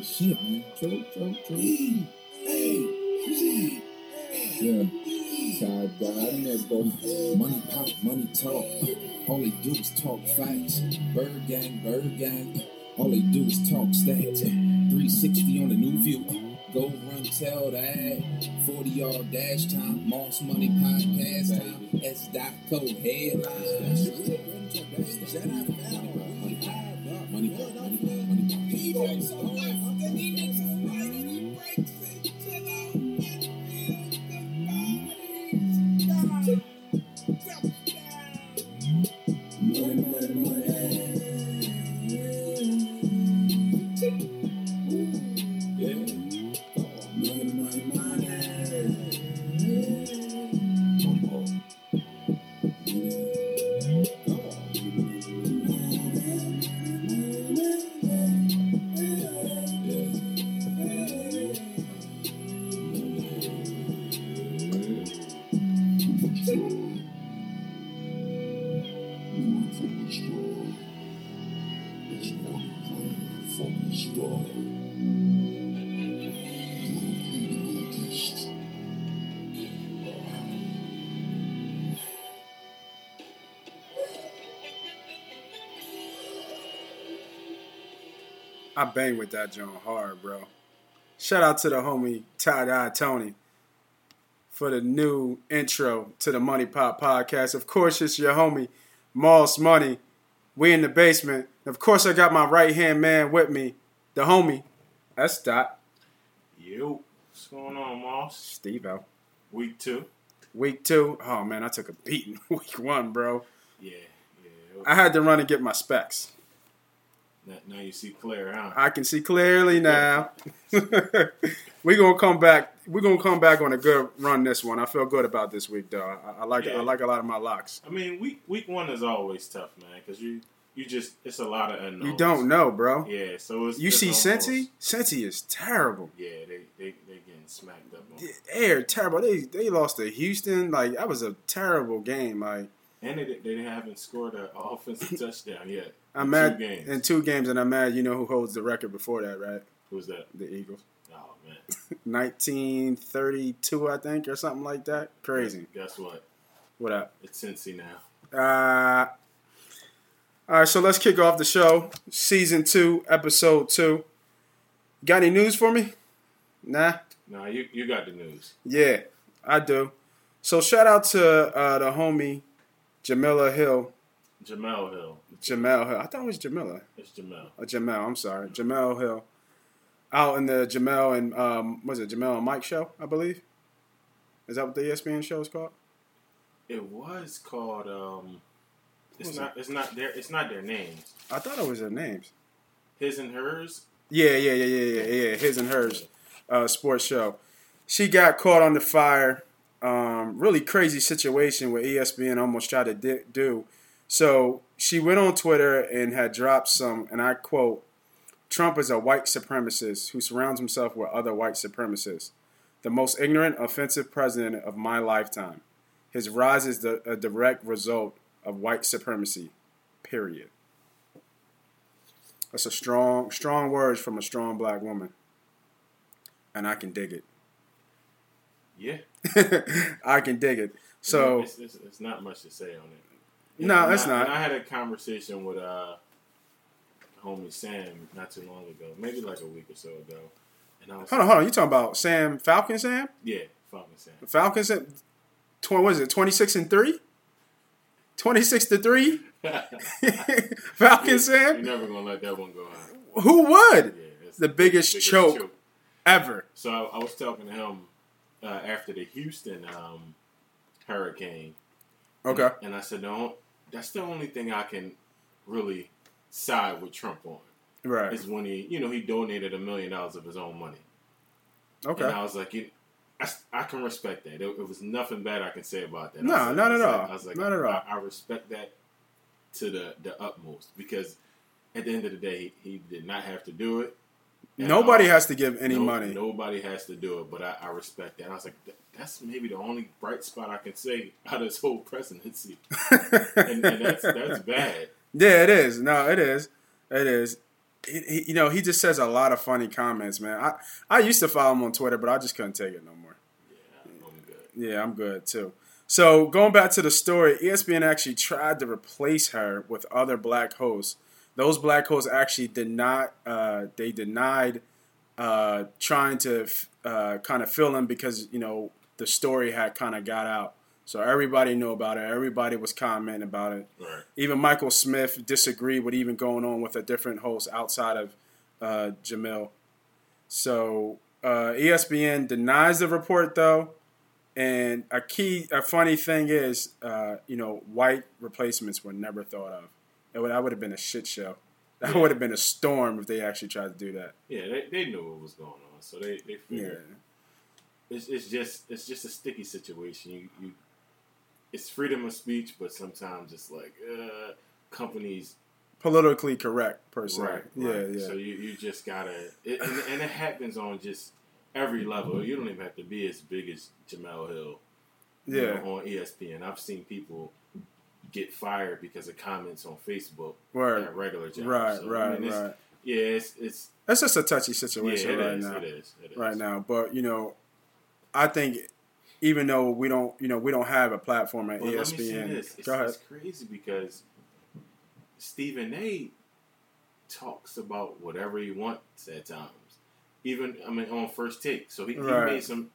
shit, man. True, true, true. Yeah. God, dog, I never. Money pop, money talk. All they do is talk facts. Bird gang, bird gang. All they do is talk stats. 360 on the new view. Go run, tell the ad. 40 yard dash time. Moss Money podcast time. S. Dot Co. headlines. Bang with that joint hard, bro. Shout out to the homie Tie Dye Tony for the new intro to the Money Pop podcast. Of course, it's your homie Moss Money. We in the basement. Of course, I got my right hand man with me, the homie S. Dot Yo, what's going on, Moss? Steve out. Week two. Week two. Oh man, I took a beating week one, bro. Yeah, yeah. I had to run and get my specs. Now, you see clear, huh? I can see clearly now. We're gonna come back. We're gonna come back on a good run this one. I feel good about this week, though. I, I like Yeah. I like a lot of my locks. I mean, week week one is always tough, man, because you you just it's a lot of unknowns. You don't know, bro. Yeah, so it's You it's see, almost- Cincy. Cincy is terrible. Yeah, they they they getting smacked up on. They're terrible. They they lost to Houston. Like that was a terrible game. Like And they, they haven't scored an offensive touchdown yet. I'm mad Two games. in two games, and I'm mad. You know who holds the record before that, right? Who's that? The Eagles. Oh man, 1932, I think, or something like that. Crazy. Guess what? What up? It's Cincy now. Uh, all right, so let's kick off the show. Season two, episode two. Got any news for me? Nah. Nah, you you got the news. Yeah, I do. So shout out to uh, the homie Jamila Hill. Jemele Hill. Jemele Hill. I thought it was Jamila. It's Jemele. Uh, Jemele, I'm sorry. Jemele Hill. Out in the Jemele and um, was it Jemele and Mike show? I believe. Is that what the ESPN show is called? It was called. um It's not. It's not their. It's not their names. I thought it was their names. His and hers. Yeah, yeah, yeah, yeah, yeah, yeah. His and hers uh, sports show. She got caught on the fire. Um, really crazy situation where ESPN almost tried to di- do. So she went on Twitter and had dropped some, and I quote, Trump is a white supremacist who surrounds himself with other white supremacists. The most ignorant, offensive president of my lifetime. His rise is the, a direct result of white supremacy. Period. That's a strong, strong words from a strong black woman, and I can dig it. Yeah. I can dig it. So it's, it's, it's not much to say on it. No, it's I- not. I had a conversation with uh, homie Sam not too long ago, maybe like a week or so ago, and I was hold on, hold on. You talking about Sam Falcon? Sam yeah, Falcon Sam. Falcon? Sam, twenty? What is it? Twenty six and three? Twenty six to three? Falcon Sam? You're never gonna let that one go out. Who would? Yeah, it's The biggest choke. Ever? So I, I was talking to him uh, after the Houston um, hurricane, Okay. and I said, "No, that's the only thing I can really side with Trump on." Right. Is when he, you know, he donated a million dollars of his own money. Okay. And I was like, I, I can respect that. It, it was nothing bad I can say about that. No, not at all. Like, I was like, Not at all. I, I respect that to the, the utmost because at the end of the day, he, he did not have to do it. Nobody all. has to give any No- money. Nobody has to do it, but I, I respect that. And I was like, that's maybe the only bright spot I can say out of this whole presidency, and, and that's that's bad. Yeah, it is. No, it is. It is. He, he, you know, he just says a lot of funny comments, man. I, I used to follow him on Twitter, but I just couldn't take it no more. Yeah, I'm good. Yeah, I'm good too. So going back to the story, ESPN actually tried to replace her with other black hosts. Those black holes actually did not. Uh, they denied uh, trying to uh, kind of fill in because you know the story had kind of got out. So everybody knew about it. Everybody was commenting about it. Right. Even Michael Smith disagreed with even going on with a different host outside of uh, Jemele. So uh, ESPN denies the report though, and a key, a funny thing is, uh, you know, white replacements were never thought of. It would, that would have been a shit show. That Yeah. would have been a storm if they actually tried to do that. Yeah, they, they knew what was going on, so they they Yeah, figured it's, it's just it's just a sticky situation. You you it's freedom of speech, but sometimes it's like uh, companies politically correct per se. Right. Yeah, yeah. So you, you just gotta, it, and, and it happens on just every level. You don't even have to be as big as Jemele Hill. yeah. know, on ESPN, I've seen people get fired because of comments on Facebook Word. at regular jobs. Right, So, I right, mean, right. Yeah, it's it's It's just a touchy yeah, situation it right is, now. It is. It is. right now. But you know, I think even though we don't, you know, we don't have a platform at Well, let me say ESPN. It's, it's crazy because Stephen A. talks about whatever he wants at times. Even I mean on first take. So he, Right. he made some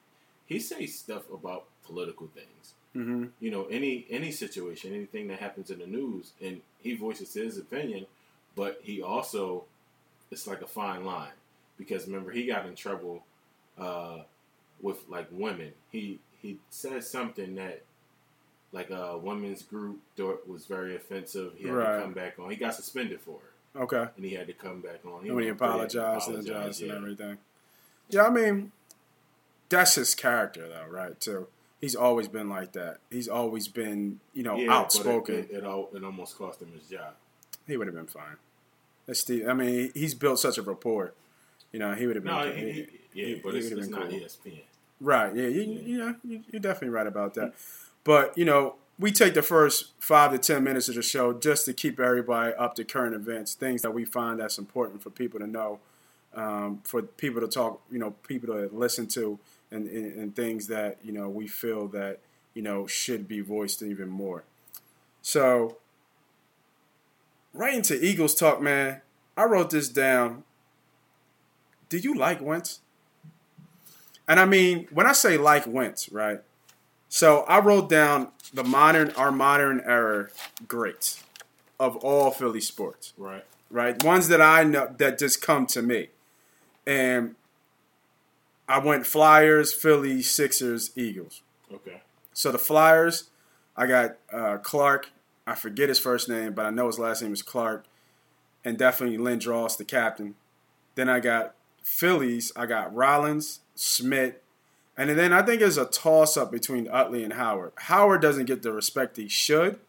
he says stuff about political things. Hmm You know, any any situation, anything that happens in the news, and he voices his opinion, but he also it's like a fine line. Because remember he got in trouble uh, with like women. He he said something that like a women's group thought was very offensive. He had Right. to come back on. He got suspended for it, Okay. and he had to come back on. And he went through it, apologized and apologized, adjusted and everything. Yeah, I mean, that's his character, though, right? Too. He's always been like that. He's always been, you know, Yeah, outspoken. It, it, it, it almost cost him his job. he would have been fine. That's Steve. I mean, he's built such a rapport. You know, he would have been. No, he- he, yeah, he- but it's, it's not cool. ESPN. Right. Yeah. You, Yeah. you know, you, you're definitely right about that. But you know, we take the first five to ten minutes of the show just to keep everybody up to current events, things that we find that's important for people to know, um, for people to talk, you know, people to listen to, and, and, and things that you know we feel that you know should be voiced even more. So, right into Eagles talk, man. I wrote this down. Do you like Wentz? And I mean, when I say like Wentz, right? So I wrote down the modern, our modern era greats of all Philly sports, Right. right? Ones that I know that just come to me. And I went Flyers, Philly, Sixers, Eagles. Okay. So the Flyers, I got uh, Clarke. I forget his first name, but I know his last name is Clarke. And definitely Lindros, the captain. Then I got Phillies. I got Rollins, Schmidt. And then I think it's a toss up between Utley and Howard. Howard doesn't get the respect he should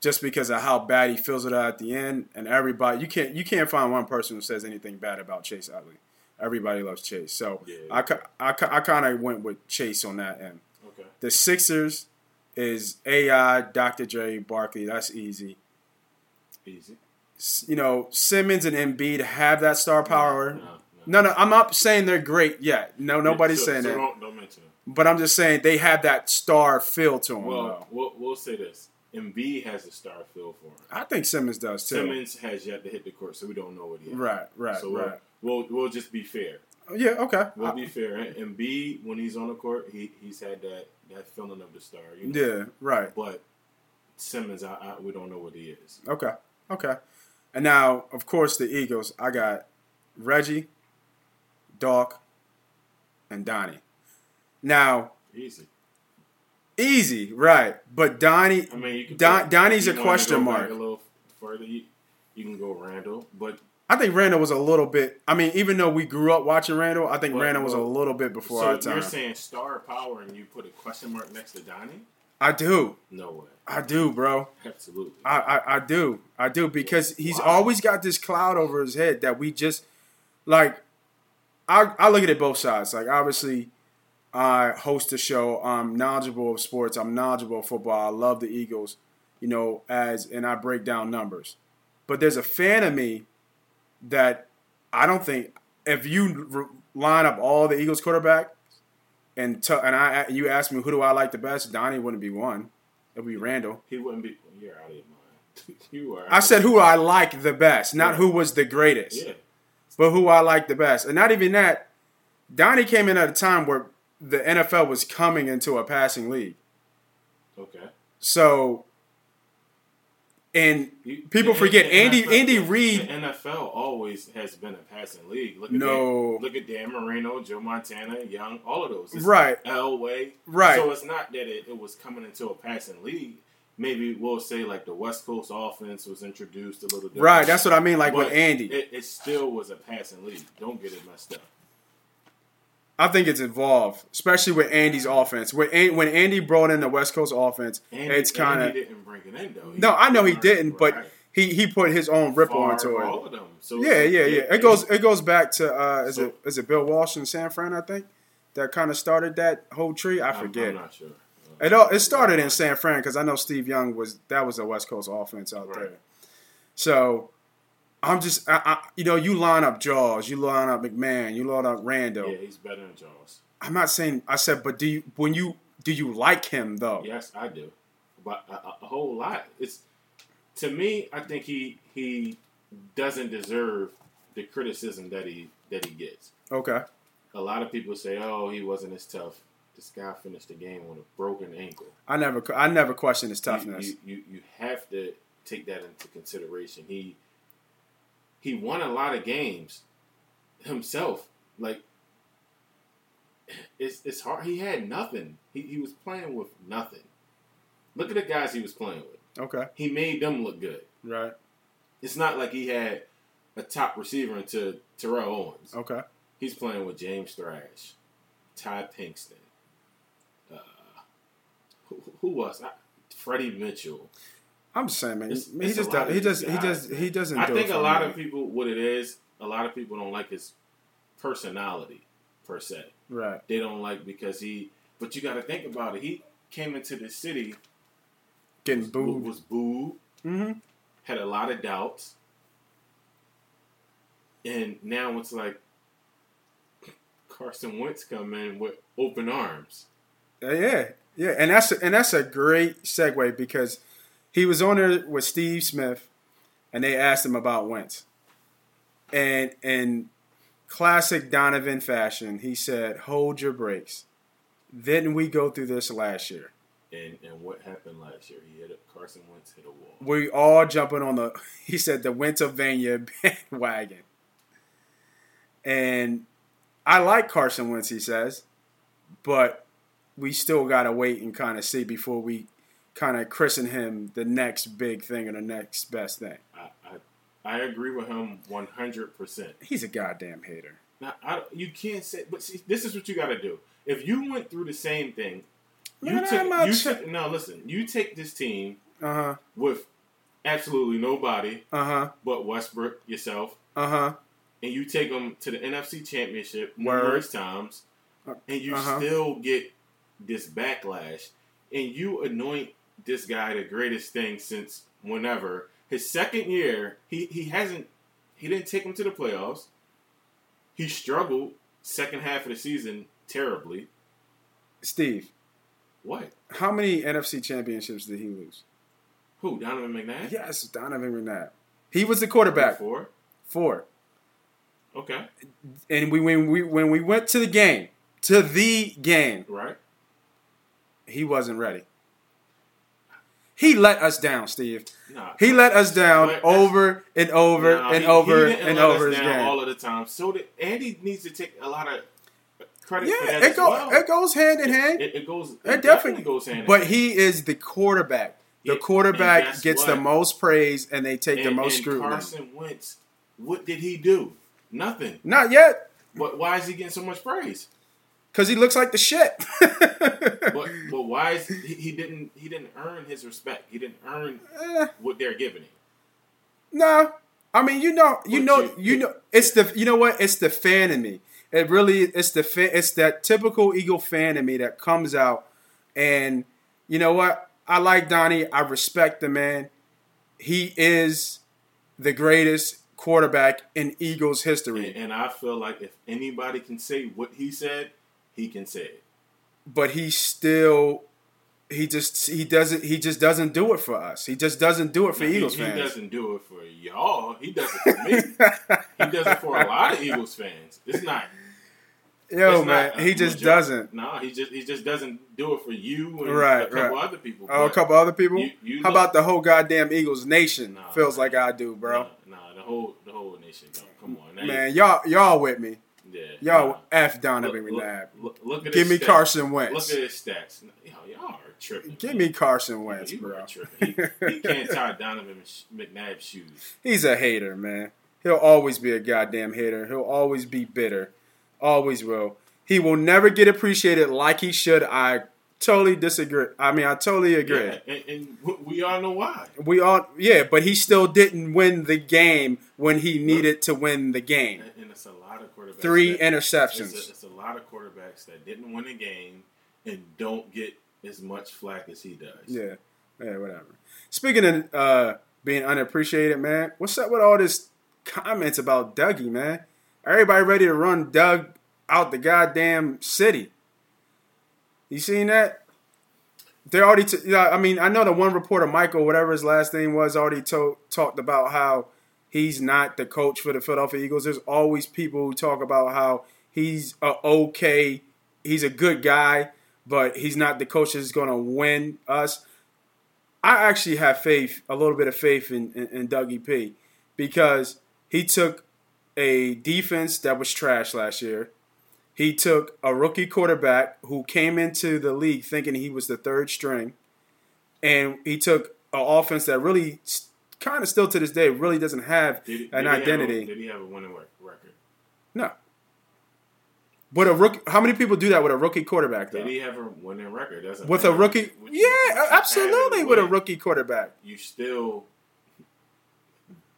just because of how bad he feels it out at the end. And everybody, you can't you can't find one person who says anything bad about Chase Utley. Everybody loves Chase. So Yeah. I, I, I kind of went with Chase on that end. Okay. The Sixers is AI, Dr. J, Barkley. That's easy. Easy. You know, Simmons and Embiid have that star power. No, no, No, no, I'm not saying they're great yet. No, nobody's So- saying so that. Don't, don't mention him. But I'm just saying they have that star feel to them. Well, we'll, we'll say this. Embiid has a star feel for him. I think Simmons does too. Simmons has yet to hit the court, so we don't know what he has. Right, right, So right. We'll, we'll just be fair. Oh, yeah, okay. We'll I- be fair. Embiid, when he's on the court, he he's had that that feeling of the star. You know? yeah, right. But Simmons, I, I, we don't know what he is. Okay, okay. And now, of course, the Eagles. I got Reggie, Doc, and Donnie. Now, Easy. easy, right? But Donnie, I mean, you can Don, put- Donnie's you a question mark. A little further, you, you can go Randall, but I think Randall was a little bit. I mean, even though we grew up watching Randall, I think Well, Randall was a little bit before so our time. you're saying star power, and you put a question mark next to Donnie? I do, No way. I do, bro. Absolutely. I, I, I do, I do because he's Wow. always got this cloud over his head that we just like. I, I look at it both sides. Like obviously, I host a show. I'm knowledgeable of sports. I'm knowledgeable of football. I love the Eagles. You know, as and I break down numbers. But there's a fan of me that I don't think if you line up all the Eagles quarterback and t- and I you ask me who do I like the best, Donnie wouldn't be one. It would be Randall. He wouldn't be. You're out of your mind. you are. I said who I like the best, not who was the greatest. Yeah. but who I like the best. And not even that, Donnie came in at a time where the NFL was coming into a passing league. Okay. So, and People forget, the Andy- NFL Andy the Reid- NFL always has been a passing league. Look at No. Dan, look at Dan Marino, Joe Montana, Young, all of those. It's Right. Elway. Right. So it's not that it, it was coming into a passing league. Maybe we'll say like the West Coast offense was introduced a little different. right, that's what I mean. Like with Andy, It, it still was a passing league. Don't get it messed up. I think it's evolved, especially with Andy's offense. When An- when Andy brought in the West Coast offense, Andy, it's kind Andy of didn't bring it in though. no. I know he didn't, but Right. he he put his own ripple Favre, into it. all of them. So Yeah, yeah, yeah. It goes it goes back to uh, is So- it is it Bill Walsh and San Fran? I think that kind of started that whole tree. I I'm- forget. I'm not sure. It all it started in San Fran because I know Steve Young was that was a West Coast offense out there. So I'm just I, I, you know you line up Jaws, you line up McMahon, you line up Randall. Yeah, he's better than Jaws. I'm not saying I said, but do you when you do you like him though? Yes, I do, but a, a- whole lot. It's to me. I think he he doesn't deserve the criticism that he that he gets. Okay. A lot of people say, "Oh, he wasn't as tough." This guy finished the game with a broken ankle. I never I never questioned his You- toughness. You, you you have to take that into consideration. He he won a lot of games himself. Like it's it's hard. He had nothing. He he was playing with nothing. Look at the guys he was playing with. okay. He made them look good. Right. It's not like he had a top receiver into Terrell Owens. Okay. He's playing with James Thrash, Todd Pinkston. Uh, who, who was I, Freddie Mitchell? I'm just saying, man. It's- he it's just does, he just he just he doesn't. I do think a lot me. of people, what it is, a lot of people don't like his personality per se. Right. They don't like because he. But you got to think about it. He came into the city, Getting was, booed. was booed, Mm-hmm. had a lot of doubts, and now it's like Carson Wentz come in with open arms. Uh, Yeah, yeah, and that's a, and that's a great segue because he was on there with Steve Smith, and they asked him about Wentz, and in classic Donovan fashion, he said, "Hold your brakes." Didn't we go through this last year? And and what happened last year? He hit a, Carson Wentz hit a wall. We all jumping on the. He said the Pennsylvania bandwagon, and I like Carson Wentz. He says, but we still gotta wait and kind of see before we kind of christen him the next big thing or the next best thing. I I, I agree with him one hundred percent. He's a goddamn hater. Now I, you can't say, but see, this is what you got to do. If you went through the same thing, you Man, took, you took no. Listen, you take this team Uh huh. with absolutely nobody Uh huh. but Westbrook yourself, Uh huh. and you take them to the NFC Championship Word. numerous times, and you Uh-huh. still get this backlash, and you anoint this guy the greatest thing since whenever. His second year, he he hasn't he didn't take him to the playoffs. He struggled second half of the season terribly. Steve, What? how many NFC championships did he lose? Who? Donovan McNabb? Yes, Donovan McNabb. He was the quarterback Four. for. Okay. And we when we when we went to the game, to the game, Right. he wasn't ready. He let us down, Steve. Nah. He let us down over and over Nah, and he- over he and over down all of the time. So did, Andy needs to take a lot of credit yeah, it go well. it goes hand in hand. It, it goes. It, It definitely, definitely goes hand. in But hand. he is the quarterback. The quarterback gets the most praise and they take the most and scrutiny. Carson Wentz, what did he do? Nothing. Not yet, But why is he getting so much praise? Because he looks like the shit. But but why is he, he didn't he didn't earn his respect? He didn't earn Eh, what they're giving him. no, I mean you know, you But know, you- you know. It's the you know what? It's the fan in me. It really it's the fa- it's that typical Eagle fan in me that comes out, and you know what? I like Donnie. I respect the man. He is the greatest quarterback in Eagles history. And, and I feel like if anybody can say what he said, he can say it. but he still he just he doesn't he just doesn't do it for us. He just doesn't do it for he- Eagles he, fans. doesn't do it for y'all. He does it for me. he does it for a lot of Eagles fans. It's not. Yo it's man, not he just majority- doesn't. No, he just he just doesn't do it for you and Right, a couple right. other people. Oh, a couple other people. you- you How look- about the whole goddamn Eagles nation? Nah, feels like I do, bro. Nah, nah, the whole the whole nation. Don't. Come on, now Man, y'all y'all with me. Yeah, Y'all f Donovan Look, look, McNabb. look, look at Give me stats. Carson Wentz. Look at his stats. Yo, y'all are tripping. Give me Carson Wentz, You bro. He, he can't tie Donovan McNabb's shoes. He's a hater, man. He'll always be a goddamn hater. He'll always be bitter. Always will. He will never get appreciated like he should. I totally disagree. I mean, I totally agree. Yeah, and, and we all know why. We all, yeah, but he still didn't win the game when he needed to win the game. And, and lot of quarterbacks. Three that- interceptions. It's a, it's a lot of quarterbacks that didn't win a game and don't get as much flack as he does. Yeah, yeah, whatever. Speaking of uh, being unappreciated, man, what's up with all this comments about Dougie, man? Everybody ready to run Doug out the goddamn city. You seen that? They already, t- yeah. I mean, I know the one reporter, Michael, whatever his last name was, already to- talked about how he's not the coach for the Philadelphia Eagles. There's always people who talk about how he's a okay, he's a good guy, but he's not the coach that's going to win us. I actually have faith, a little bit of faith in, in, in Dougie P, because he took a defense that was trash last year. He took a rookie quarterback who came into the league thinking he was the third string, and he took an offense that really, kind of still to this day, really doesn't have Did, did an have a- identity. did he have a winning record? No. But a rookie, how many people do that with a rookie quarterback though? Did he have a winning record? Doesn't With a rookie, yeah, absolutely. have With a rookie quarterback, you still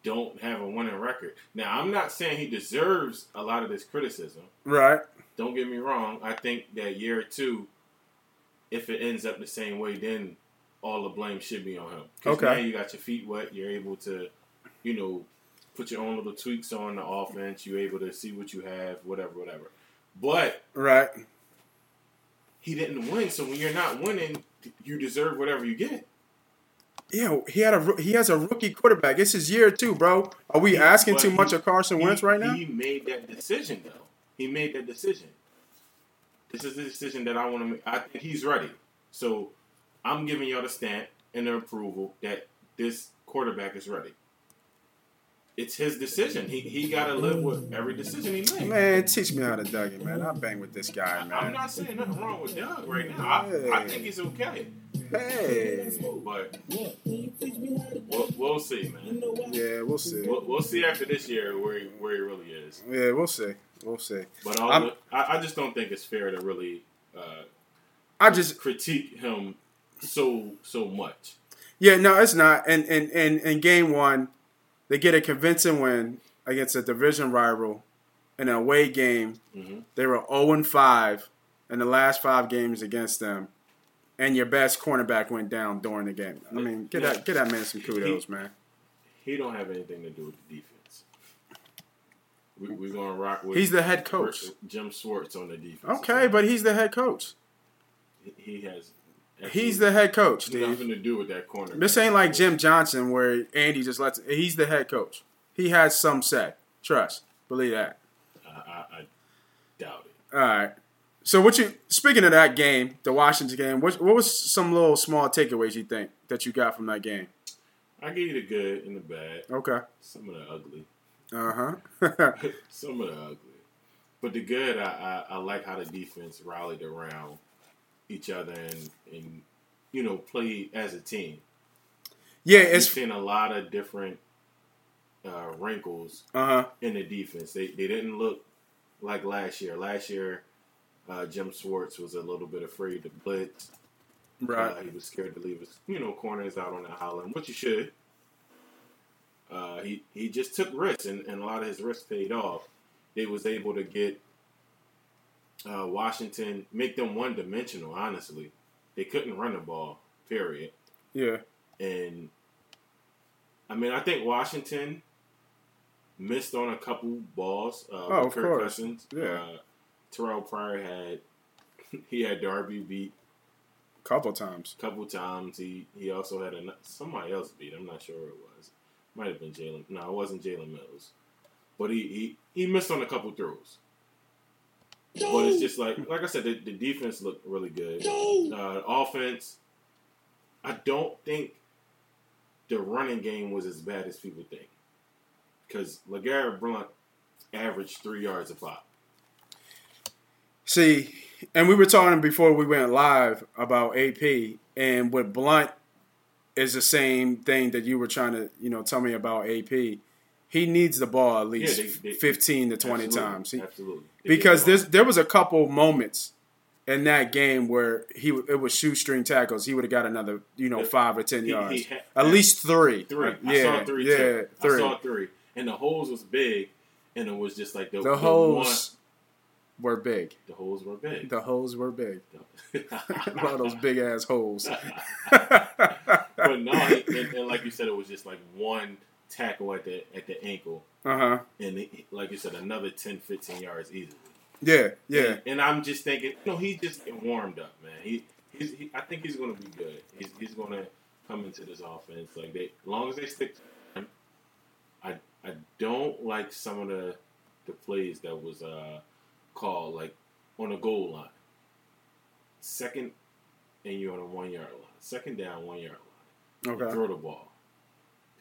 don't have a winning record. Now, I'm not saying he deserves a lot of this criticism. right? Don't get me wrong. I think that year two, if it ends up the same way, then all the blame should be on him. Okay. Now you got your feet wet. You're able to, you know, put your own little tweaks on the offense. You're able to see what you have, whatever, whatever. But Right. he didn't win. So when you're not winning, you deserve whatever you get. Yeah, he had a he has a rookie quarterback. It's his year too, bro. Are we asking too he- much of Carson he- Wentz right now? He made that decision, though. He made that decision. This is the decision that I want to make. I think he's ready. So I'm giving y'all the stamp and the approval that this quarterback is ready. It's his decision. He he got to live with every decision he makes. Man, teach me how to Dougie, man. I bang with this guy, man. I'm not saying nothing wrong with Doug right now. I, I think he's okay, Hey, but we'll, we'll see, man. yeah, we'll see. We'll, we'll see after this year where he, where he really is. Yeah, we'll see. We'll see. But I'm- the, I, I just don't think it's fair to really uh, I just critique him so so much. yeah, no, it's not. And and and in game one, they get a convincing win against a division rival in an away game. hmm They were 0 and 5 in the last five games against them. And your best cornerback went down during the game. I mean, get that get that man some kudos, man. He don't have anything to do with the defense. We, we're gonna rock with. He's the head coach. Jim Schwartz on the defense. Okay, but he's the head coach. he, he has. He's the head coach, nothing to do with that corner. This ain't like Jim Johnson where Andy just lets. He's the head coach. He has some say. Trust, believe that. I, I, I doubt it. All right. So what you speaking of that game, the Washington game? What, what was some little small takeaways you think that you got from that game? I give you the good and the bad. Okay. Some of the ugly. Uh huh. Some of the ugly. But the good, I, I, I like how the defense rallied around each other and, and you know, play as a team. yeah, it's seen a lot of different uh, wrinkles uh huh. in the defense. They, they didn't look like last year. Last year, uh, Jim Schwartz was a little bit afraid to blitz. Right. Uh, he was scared to leave his, you know, corners out on the island, which you should. Uh, he he just took risks, and, and a lot of his risks paid off. They was able to get uh, Washington make them one dimensional. Honestly, they couldn't run the ball. Period. Yeah. And I mean, I think Washington missed on a couple balls. Uh, Oh, of Kirk course. Cousins. Yeah. Uh, Terrelle Pryor had he had Darby beat Couple times. a couple times. He he also had a, somebody else beat. I'm not sure who it was. Might have been Jalen. No, it wasn't Jalen Mills. But he, he he missed on a couple throws. But it's just like like I said, the, the defense looked really good. Uh, offense, I don't think the running game was as bad as people think. Because LeGarrette Blunt averaged three yards a pop. See, and we were talking before we went live about AP, and with Blunt is the same thing that you were trying to, you know, tell me about AP. He needs the ball at least Yeah, they- they- fifteen to twenty Absolutely. times. He- Absolutely. They because there's there was a couple moments in that game where he it was shoestring tackles. He would have got another, you know, five or ten He- he yards, had- at least three. Three. I yeah, saw three yeah, too. three. I saw three. And the holes was big, and it was just like the, the the holes were big. The holes were big. The holes were big. One those big ass holes. But no, and, and like you said, it was just like one tackle at the at the ankle, Uh huh. and he, like you said, another 10, 15 yards easily. Yeah, yeah. And, and I'm just thinking, you know, he's just getting warmed up, man. He, he's, he I think he's going to be good. He's, he's going to come into this offense like they, as long as they stick. To him, I, I don't like some of the, the plays that was uh, called like on the goal line. Second, and you're on a one yard line. Second down, one yard line. Okay. Throw the ball.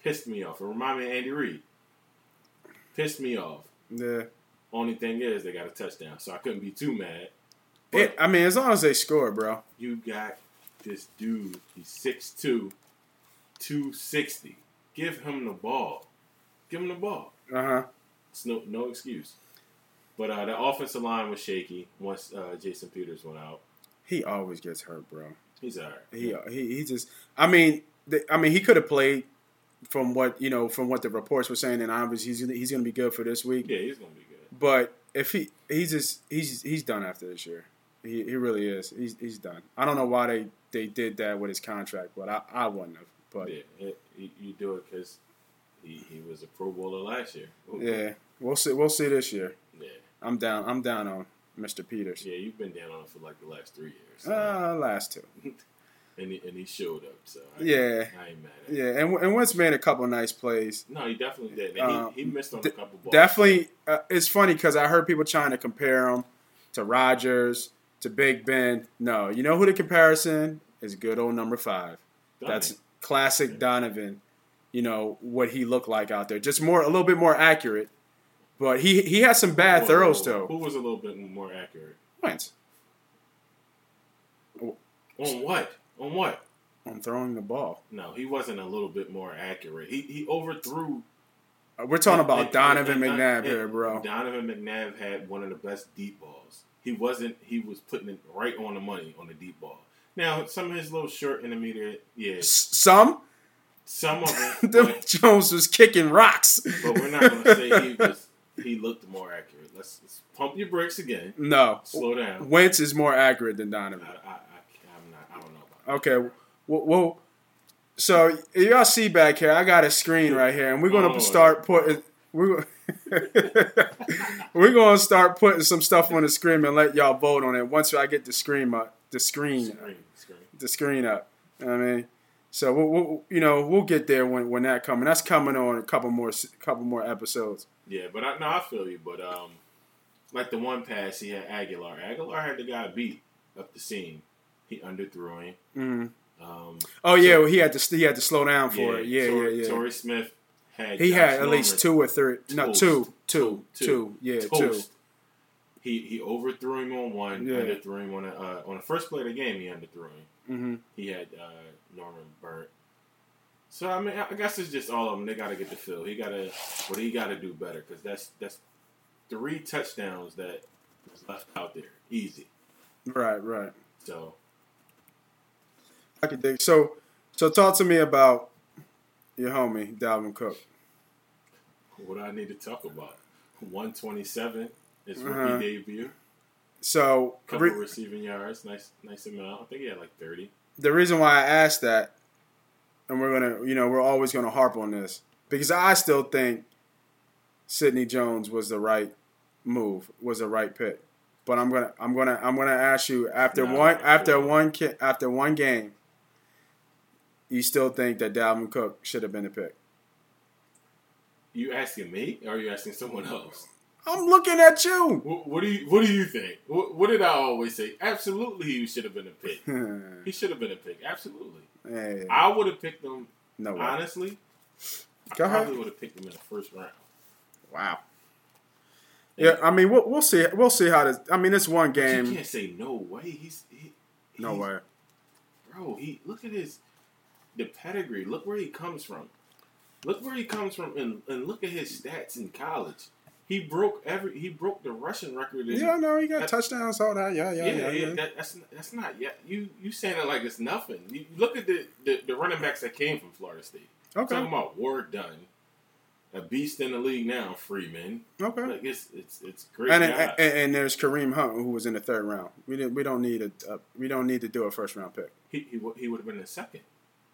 Pissed me off. It reminded me of Andy Reid. Pissed me off. Yeah. Only thing is they got a touchdown, so I couldn't be too mad. But It, I mean, as long as they score, bro. you got this dude. He's 6'2", 260. Give him the ball. Give him the ball. Uh huh. It's no no excuse. But uh, the offensive line was shaky once uh, Jason Peters went out. He always gets hurt, bro. He's all right. He he he just. I mean, the, I mean, he could have played from what you know from what the reports were saying, and obviously he's gonna, he's going to be good for this week. yeah, he's gonna be good. But if he he's just he's he's done after this year. He he really is. He's he's done. I don't know why they, they did that with his contract, but I, I wouldn't have. But yeah, it, you, you do it because he, he was a Pro Bowler last year. yeah, we'll see. We'll see this year. yeah, I'm down. I'm down on Mr. Peters. yeah. You've been down on him for like the last three years, so- Uh, last two. and he, and he showed up. So I, Yeah. I ain't mad at him. Yeah, and and Wentz made a couple nice plays. No, he definitely did. And Um, he, he missed on de- a couple balls. Definitely, uh, it's funny because I heard people trying to compare him to Rodgers, to Big Ben. No, you know who the comparison is? Good old number five. Donovan. That's classic Donovan. You know what he looked like out there, just more a little bit more accurate. But he he had some bad throws whoa. though. Who was a little bit more accurate? Wentz On what? On what? on throwing the ball. No, he wasn't a little bit more accurate. He he overthrew. Uh, We're talking about and- Donovan and- McNabb and- here, bro. Donovan McNabb had one of the best deep balls. He wasn't. He was putting it right on the money on the deep ball. Now some of his little short intermediate, yeah, S- Some some of it. Them Jones was kicking rocks. but we're not going to say he was. He looked more accurate. Let's, let's pump your brakes again. No, Slow down. Wentz is more accurate than Donovan. I, I, I'm not. I don't know about. Okay, well, well so y'all see back here, I got a screen right here, and we're gonna Oh. start putting we're we're gonna start putting some stuff on the screen and let y'all vote on it once I get the screen up, the screen, Screen, screen. the screen up. You know I mean, so we'll, we'll you know we'll get there when when that coming. That's coming on a couple more couple more episodes. Yeah, but I, no, I feel you. But um, like the one pass he had Agholor. Agholor had the guy beat up the seam. He underthrew him. hmm Um, Oh yeah, well, he had to he had to slow down for it. Yeah, Torrey, yeah, yeah. Torrey Smith had. He Josh had at Norman least two or three. No, toast. two, two, Two. two. Yeah, two. He he overthrew him on one. Yeah. Underthrew him on a, uh, on the first play of the game. He underthrew him. hmm He had uh, Norman burnt. So I mean, I guess it's just all of them. They got to get the fill. He got to, what he got to do better because that's that's three touchdowns that was left out there, easy. Right, right. So Dig. So, so talk to me about your homie Dalvin Cook. what do I need to talk about? One twenty seven is rookie Uh-huh. debut. So couple re- receiving yards, nice, nice amount. I think he had like thirty. the reason why I asked that, and we're gonna, you know, we're always gonna harp on this because I still think Sidney Jones was the right move, was the right pick. But I'm gonna, I'm gonna, I'm gonna ask you after Nah, one, after one, after one game, you still think that Dalvin Cook should have been the pick? You asking me, or are you asking someone else? I'm looking at you. What, what do you What do you think? What, what did I always say? Absolutely, he should have been a pick. He should have been a pick. Absolutely. Hey, I would have picked him. no way. Honestly, Go I ahead. probably would have picked him in the first round. Wow. Yeah, I mean, we'll, we'll see. We'll see how this. I mean, it's one But You can't say no way. He's he, No he's- way. bro. He look at his the pedigree. Look where he comes from. Look where he comes from, and, and look at his stats in college. He broke every. He broke the rushing record. In, Yeah, no, he got that- touchdowns, all that. Yeah, yeah, yeah, yeah. yeah, yeah. That, that's that's not yet. You you saying it like it's nothing. You look at the, the, the running backs that came from Florida State. Okay, Talking about Warrick Dunn, a beast in the league now. Freeman, okay. like it's it's it's great. And, and and there's Kareem Hunt who was in the third round. We didn't. We don't need a. Uh, we don't need to do a first round pick. he he, would- he would have been the second.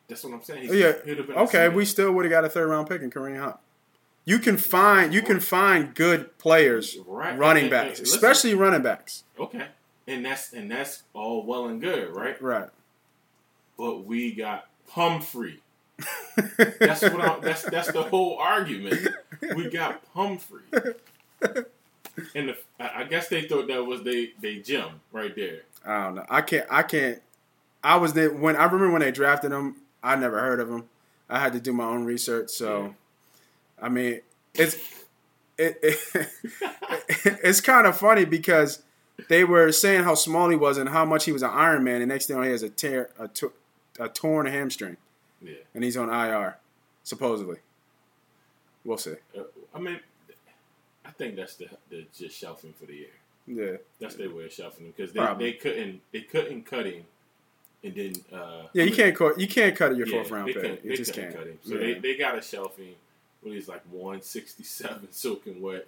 That's what I'm saying. He's, Yeah. he would have been Okay, we still would have got a third round pick in Kareem Hunt. You can find you can find good players, Right. running And- backs, and especially running backs. Okay, and that's and that's all well and good, right? Right. But we got Pumphrey. That's what I'm, that's that's the whole argument. We got Pumphrey, and the, I I guess they thought that was they they gem right there. I don't know. I can't. I can't. I was there when I remember when they drafted him. I never heard of him. I had to do my own research. So, I mean, it's it, it it's kind of funny because they were saying how small he was and how much he was an Iron Man, and next thing he has a tear a, to- a torn hamstring, Yeah, and he's on IR, supposedly. We'll see. Uh, I mean, I think that's the the just shelving for the year. Yeah, That's their way of shelving him because they, Probably. they couldn't they couldn't cut him, and then uh, yeah. I You mean, can't cut. You can't cut it your yeah, fourth round they pick. couldn't- You they just can't. cut him. So Yeah. they, they got a shelving. What he's like one sixty seven soaking wet.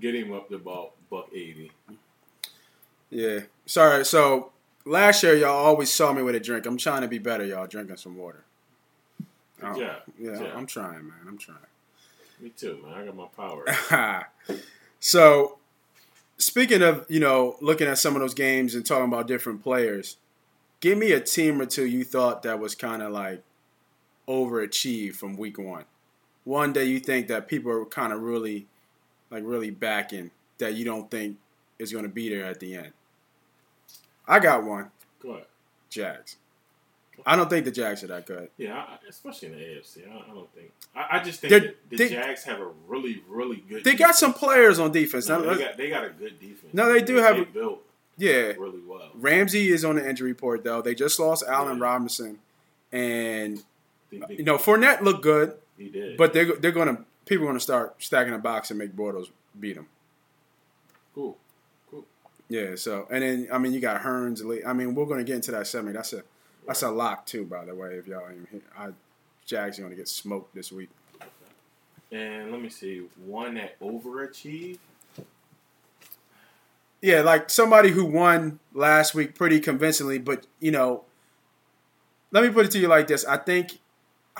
Get him up to about buck eighty. Yeah. Sorry. So last year, y'all always saw me with a drink. I'm trying to be better, y'all. Drinking some water. Good Oh, job. Yeah, Good job. I'm trying, man. I'm trying. Me too, man. I got my power. so, speaking of, you know, looking at some of those games and talking about different players, give me a team or two you thought that was kind of like overachieved from week one. One that you think that people are kind of really, like, really backing that you don't think is going to be there at the end. I got one. Go ahead. Jags. I don't think the Jags are that good. Yeah, I, especially in the AFC. I, I don't think. I, I just think that the they- Jags have a really, really good. They got some players on defense. No, Now, they got they got a good defense. No, they do have They a- built yeah, really well. Ramsey is on the injury report though. They just lost Allen Yeah. Robinson, and They, they, you know Fournette looked good, he did. but they're they're gonna people are gonna start stacking a box and make Bortles beat them. cool. Cool. Yeah. So and then I mean you got Hearns. I mean we're gonna get into that segment. That's a that's a lock too. By the way, if y'all ain't here, I, Jags are gonna get smoked this week. And let me see one that overachieved. Yeah, like somebody who won last week pretty convincingly, but you know, let me put it to you like this. I think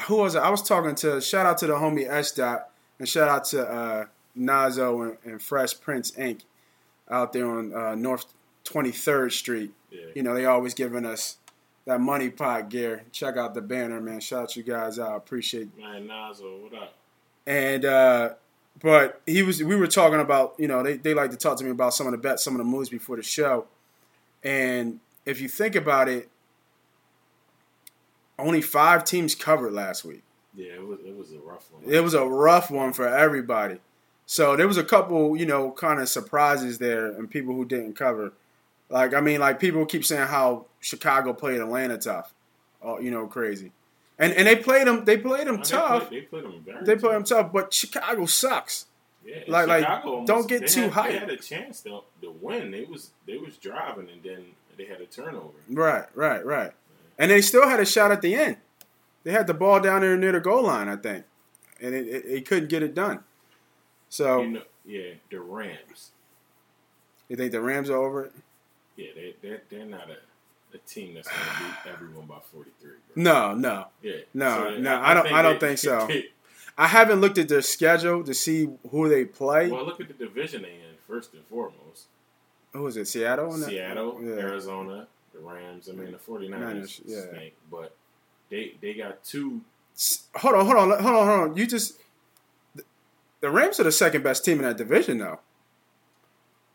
who was it? I was talking to shout out to the homie S Dot and shout out to uh, Nazo and, and Fresh Prince Inc. out there on uh, North Twenty Third Street. Yeah. You know, they always giving us that money pot gear. Check out the banner, man. Shout out you guys out. Appreciate Man, Nazo, what up? and uh, but he was we were talking about you know they, they like to talk to me about some of the bets some of the moves before the show. And if you think about it only five teams covered last week. Yeah, it was it was a rough one. it was a rough one for everybody. So there was a couple you know kind of surprises there and people who didn't cover. Like i mean like people keep saying how chicago played atlanta tough. Oh you know crazy and and they played them they played them No, they tough played- They played them very. they played them tough but chicago sucks Yeah, like- like, Chicago almost- don't get too had, hyped. They had a chance to, to win. They was they was driving and then they had a turnover. Right, right, right. And they still had a shot at the end. They had the ball down there near the goal line, I think, and it, it, it couldn't get it done. So You know, yeah, the Rams. You think the Rams are over it? Yeah, they they're, they're not a, a team that's going to beat everyone by 43. Bro. No, no. Yeah. No, no, I don't- I don't think so. I haven't looked at their schedule to see who they play. well, look at the division they in first and foremost. Who is it? Seattle. Seattle, Yeah. Arizona, the Rams. I mean, the 49ers Niners, yeah. stink, but they they got two. Hold on, hold on, hold on, hold on. You just the Rams are the second best team in that division, though.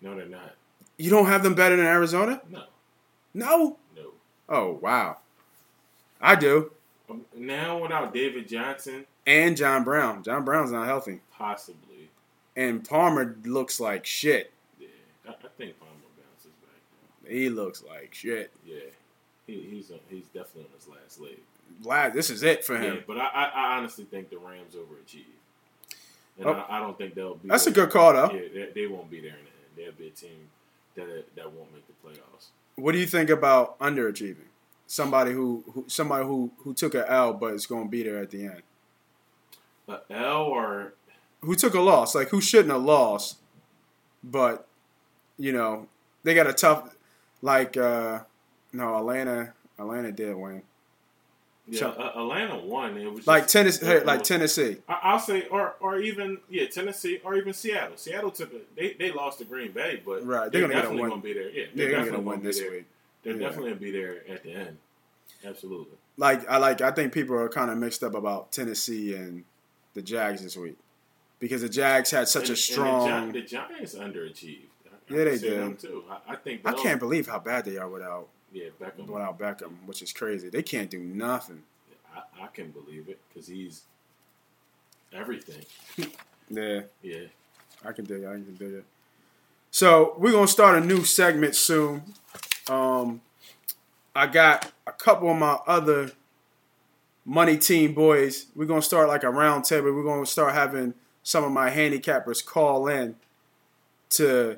No, they're not. You don't have them better than Arizona? No, No. Oh wow, I do. Now without David Johnson, And John Brown. John Brown's not healthy, possibly. and Palmer looks like shit. Yeah, I, I think Palmer bounces back. He looks like shit. Yeah, he, he's uh he's definitely on his last leg. Lad, this is it for Yeah, him. but I, I, I honestly think the Rams overachieve, and Oh. I, I don't think they'll be. That's a good call, though. Yeah, they, they won't be there in the end. They'll be a team that that won't make the playoffs. What do you think about underachieving? Somebody who, who somebody who who took a L but is going to be there at the end. Uh, L or Who took a loss? Like who shouldn't have lost, but you know they got a tough. Like uh no, Atlanta. Atlanta did win. Yeah, So- Atlanta won. It was Like Tennessee. it Like Tennessee. I- I'll say, or or even yeah, Tennessee, or even Seattle. Seattle took a they, they lost to Green Bay, but Right, they're, they're gonna definitely gonna be there. Yeah, They're gonna get a definitely win this there. week. They're Yeah. definitely gonna be there at the end. Absolutely. Like I like. I think people are kind of mixed up about Tennessee and the Jags this week because the Jags had such And- a strong. the, Gi- the Giants underachieved. I, I Yeah, they did. too. I, I think I can't believe how bad they are without Yeah, Beckham. without Beckham, which is crazy. They can't do nothing. I, I can believe it because he's everything. Yeah, Yeah. I can dig it. I can dig it. So we're gonna start a new segment soon. Um, I got a couple of my other money team boys. We're gonna start like a round table. We're gonna start having some of my handicappers call in to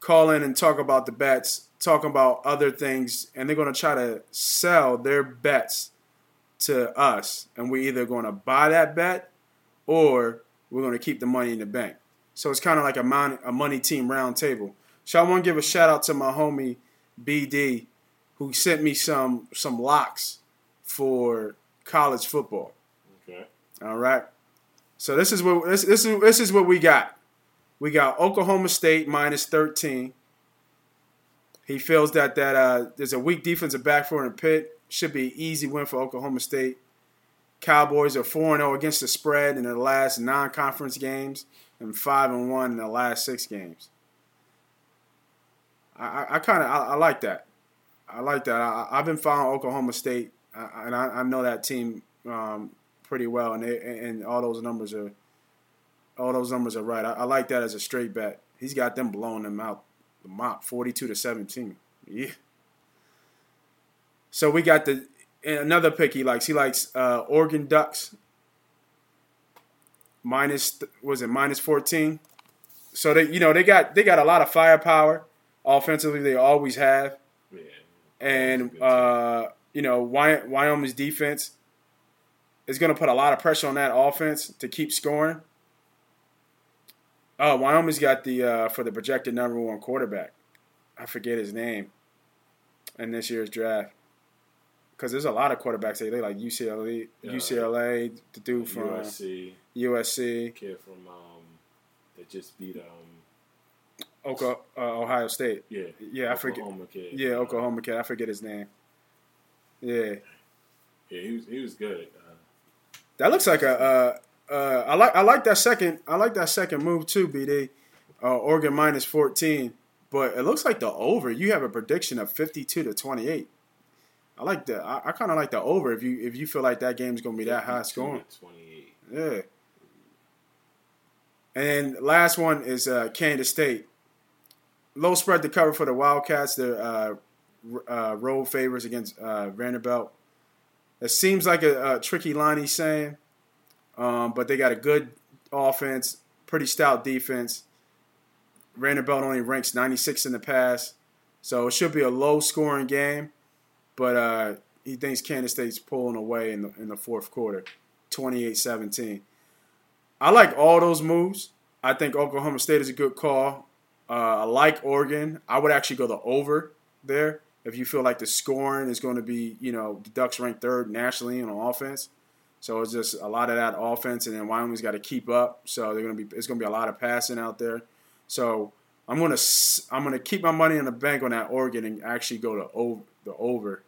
call in and talk about the bets, talk about other things, and they're gonna try to sell their bets to us, and we're either gonna buy that bet or we're gonna keep the money in the bank. So it's kind of like a, mon- a money team roundtable. So I want to give a shout out to my homie BD, who sent me some some locks for college football. Okay. All right. So this is what this, this is this is what we got. We got Oklahoma State minus thirteen. He feels that that uh, there's a weak defensive back for in Pitt. Should be an easy win for Oklahoma State. Cowboys are four zero against the spread in their last non-conference games and five and one in the last six games. I, I, kind of I, I like that. I like that. I, I've been following Oklahoma State, uh, and I, I know that team um, pretty well, and they, and all those numbers are all those numbers are right. I, I like that as a straight bet. He's got them blowing them out the mop, forty-two to seventeen. Yeah. So we got the another pick he likes. He likes uh, Oregon Ducks minus was it minus fourteen. So they you know they got they got a lot of firepower offensively. They always have Yeah. and uh, you know Wy- Wyoming's defense is going to put a lot of pressure on that offense to keep scoring. Oh, Wyoming's got the uh, for the projected number one quarterback. I forget his name in this year's draft because there's a lot of quarterbacks they, they like UCLA. UCLA, the dude from USC USC, kid from um that just beat um Oka, uh, Ohio State. yeah Yeah, I forget. Oklahoma kid. Yeah, Uh, Oklahoma kid. I forget his name. Yeah, Yeah, he was he was good. Uh, That looks like a. Uh, I like. I like that second. I like that second move too, BD. Uh, Oregon minus fourteen, but it looks like the over. You have a prediction of fifty-two to twenty-eight. I like the. I, I kind of like the over. If you if you feel like that game's gonna be that high scoring, Twenty eight. yeah. And last one is uh, Kansas State. Low spread to cover for the Wildcats. They're uh, uh, road favors against uh, Vanderbilt. It seems like a, a tricky line he's saying, um, but they got a good offense, pretty stout defense. Vanderbilt only ranks 96 in the pass, so it should be a low scoring game. But uh, he thinks Kansas State's pulling away in the in the fourth quarter, 28-17. I like all those moves. I think Oklahoma State is a good call. Uh, I like Oregon. I would actually go the over there if you feel like the scoring is going to be, you know, the Ducks ranked third nationally on offense. So it's just a lot of that offense, and then Wyoming's got to keep up. So they're going to be it's going to be a lot of passing out there. So I'm gonna s- I'm gonna keep my money in the bank on that Oregon and actually go to over the over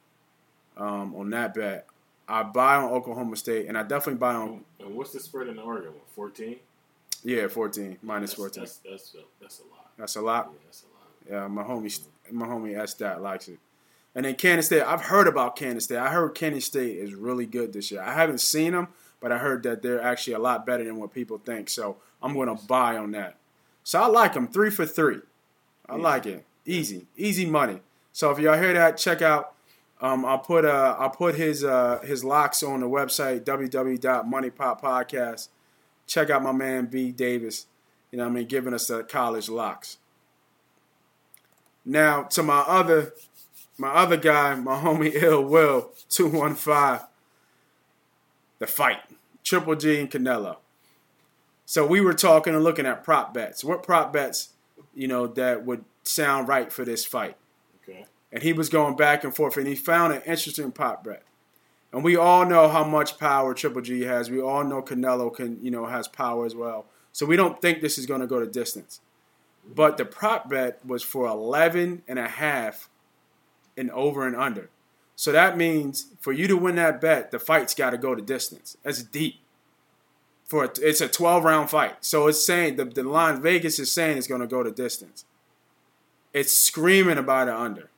um, on that bet. I buy on Oklahoma State, and I definitely buy on And what's the spread in the Oregon one? 14? yeah 14 minus That's- 14. That's, that's, a, that's a lot. That's a lot. Yeah, that's a lot. Yeah, my homie, my homie S Stat likes it. And then Kansas State, I've heard about Kansas State. I heard Kansas State is really good this year. I haven't seen them, but I heard that they're actually a lot better than what people think. So I'm going to buy on that. So I like them three for three. I Easy. like it. Easy, easy money. So if y'all hear that, check out. Um, I'll put uh, I'll put his uh, his locks on the website www.moneypoppodcast. Check out my man B Davis. You know what I mean, giving us the college locks. Now to my other my other guy, my homie Ill Will, 215. The fight. Triple G and Canelo. So we were talking and looking at prop bets. What prop bets, you know, that would sound right for this fight? Okay. And he was going back and forth and he found an interesting prop bet. And we all know how much power Triple G has. We all know Canelo can, you know, has power as well. So we don't think this is going to go to distance. But the prop bet was for 11 and a half and over and under. So that means for you to win that bet, the fight's got to go to distance. That's deep. For a, it's a 12 round fight. So it's saying the, the line Vegas is saying it's going to go to distance. It's screaming about it under.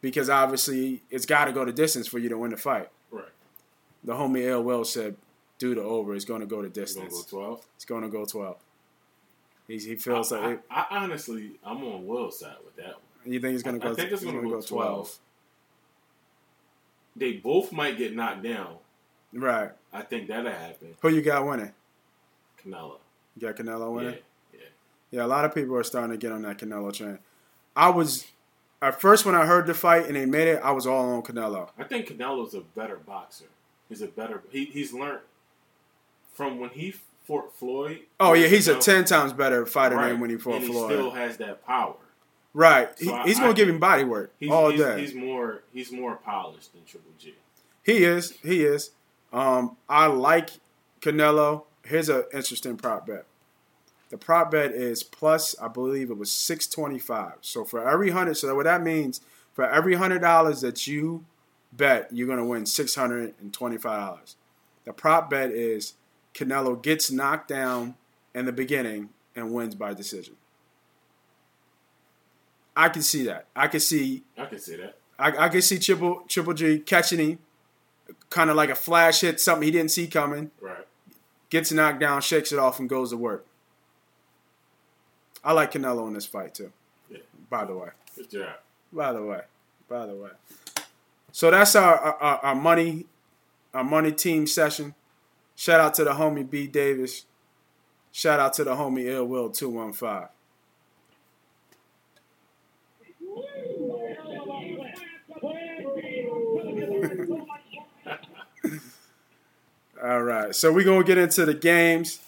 Because obviously it's got to go to distance for you to win the fight. Right. The homie L. Will said, do the over. It's going to go to You're going distance. to go 12? It's going to go 12. He's, he feels I, like it, I, I honestly, I'm on Will's side with that one. You think it's going to I think it's he's gonna gonna go 12. They both might get knocked down. Right. I think that'll happen. Who you got winning? Canelo. You got Canelo Yeah. winning. Yeah. Yeah, a lot of people are starting to get on that Canelo train. I was at first when I heard the fight and they made it, I was all on Canelo. I think Canelo's a better boxer. He's a better. He, he's learned from when he fought Floyd. Oh yeah, he's a ten times better fighter right, than when he fought and Floyd. He still has that power. Right, So he, I- he's gonna give him body work He's, all he's, day. he's more. He's more polished than Triple G. He is. He is. Um, I like Canelo. Here's an interesting prop bet. The prop bet is plus, I believe it was six twenty five. So for every hundred, so what that means, for every hundred dollars that you bet, you're gonna win six hundred and twenty five dollars. The prop bet is Canelo gets knocked down in the beginning and wins by decision. I can see that. I can see. I can see that. I, I can see Triple Triple G catching him, kind of like a flash hit, something he didn't see coming. Right. Gets knocked down, shakes it off, and goes to work. I like Canelo in this fight too. Yeah. By the way. Good job. By the way. By the way. So that's our, our, our money our money team session. Shout out to the homie B Davis. Shout out to the homie Ill Will 215. All right, so we're gonna get into the games.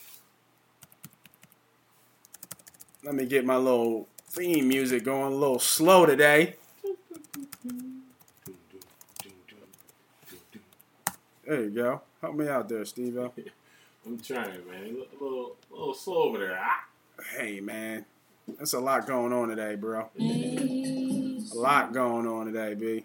Let me get my little theme music going a little slow today. There you go. Help me out there, Steve. I'm trying, man. A little, a little slow over there. Ah. Hey, man. That's a lot going on today, bro. A lot going on today, B.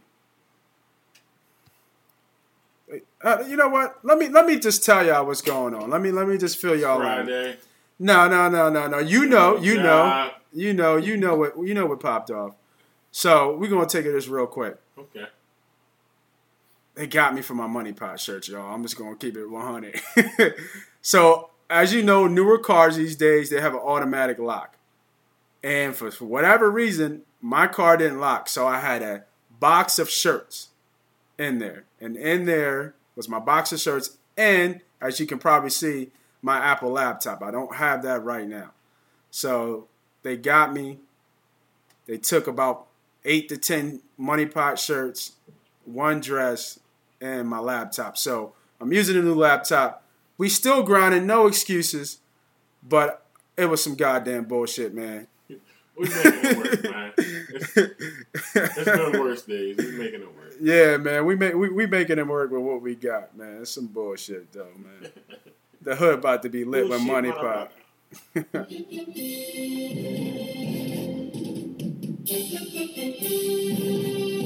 Uh, you know what? Let me let me just tell y'all what's going on. Let me let me just fill y'all in. Friday. No, no, no, no, no. You know, you know, you know, you know what you know what popped off. So we're gonna take it this real quick. Okay. They got me for my money pot shirt, y'all. I'm just gonna keep it 100. so as you know, newer cars these days they have an automatic lock, and for, for whatever reason, my car didn't lock. So I had a box of shirts in there, and in there was my boxer shirts, and as you can probably see, my Apple laptop. I don't have that right now. So they got me. They took about eight to ten money pot shirts, one dress, and my laptop. So I'm using a new laptop. We still grinding, no excuses, but it was some goddamn bullshit, man. We making it work, man. It's, it's been worse days. We making it work. Yeah, man, we make we, we making it work with what we got, man. It's some bullshit though, man. The hood about to be lit when Bullshit, money motherfucker. pop.